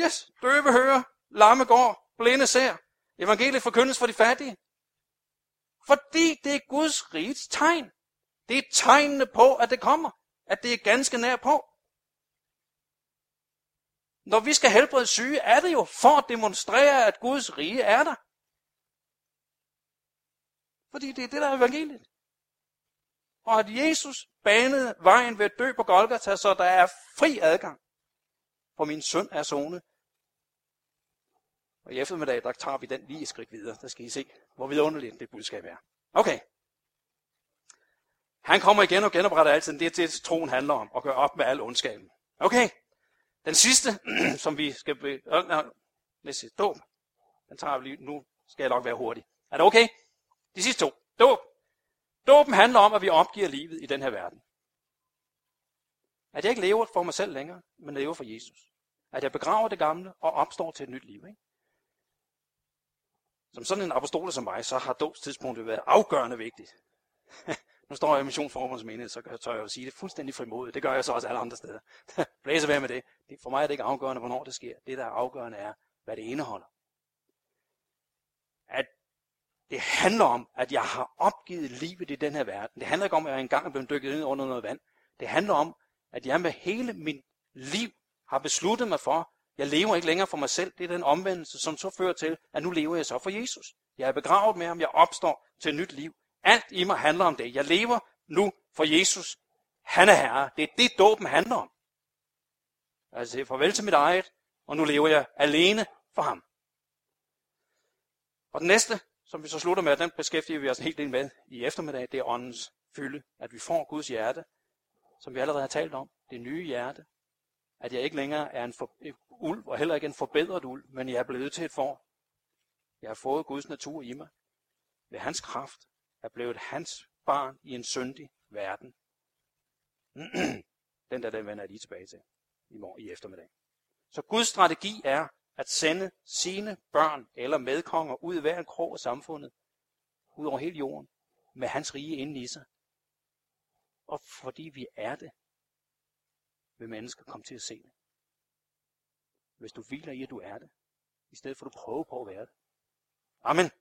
Yes, døve hører, lamme går, blinde ser. Evangeliet forkyndes for de fattige. Fordi det er Guds rigets tegn. Det er tegnene på, at det kommer. At det er ganske nær på. Når vi skal helbrede syge, er det jo for at demonstrere, at Guds rige er der. Fordi det er det, der er evangeliet. Og at Jesus banede vejen ved at dø på Golgata, så der er fri adgang. For min søn er zone. Og i eftermiddag, der tager vi den lige et skridt videre. Der skal I se, hvor vidunderligt det budskab er. Okay. Han kommer igen og genopretter altid. Det er det, troen handler om. At gøre op med al ondskaben. Okay. Den sidste, (clears throat) som vi skal... Be... Lad os. Dåb. Den tager vi lige. Nu skal jeg nok være hurtig. Er det okay? De sidste to. Dåb. Dåben handler om, at vi opgiver livet i den her verden. At jeg ikke lever for mig selv længere, men lever for Jesus. At jeg begraver det gamle og opstår til et nyt liv. Ikke? Som sådan en apostol som mig, så har dåbstidspunktet været afgørende vigtigt. (laughs) nu står jeg i missionsformens menighed, så tør jeg jo sige det fuldstændig frimodigt. Det gør jeg så også alle andre steder. (laughs) Blæser være med det. For mig er det ikke afgørende, hvornår det sker. Det, der er afgørende, er, hvad det indeholder. At det handler om, at jeg har opgivet livet i den her verden. Det handler ikke om, at jeg engang er blevet dykket ind under noget vand. Det handler om, at jeg med hele min liv har besluttet mig for, jeg lever ikke længere for mig selv. Det er den omvendelse, som så fører til, at nu lever jeg så for Jesus. Jeg er begravet med ham. Jeg opstår til et nyt liv. Alt i mig handler om det. Jeg lever nu for Jesus. Han er herre. Det er det, dåben handler om. Altså, farvel til mit eget, og nu lever jeg alene for ham. Og den næste, som vi så slutter med, den beskæftiger vi os en hel del med i eftermiddag, det er åndens fylde. At vi får Guds hjerte, som vi allerede har talt om. Det nye hjerte. At jeg ikke længere er en for, ulv, og heller ikke en forbedret ulv, men jeg er blevet til et får. Jeg har fået Guds natur i mig. Ved hans kraft er blevet hans barn i en syndig verden. (clears throat) den der, den vender jeg lige tilbage til i morgen i eftermiddag. Så Guds strategi er at sende sine børn eller medkonger ud i hver en krog af samfundet, ud over hele jorden, med hans rige inde i sig. Og fordi vi er det, vil mennesker komme til at se det. Hvis du hviler i, at du er det, i stedet for at du prøver på at være det. Amen.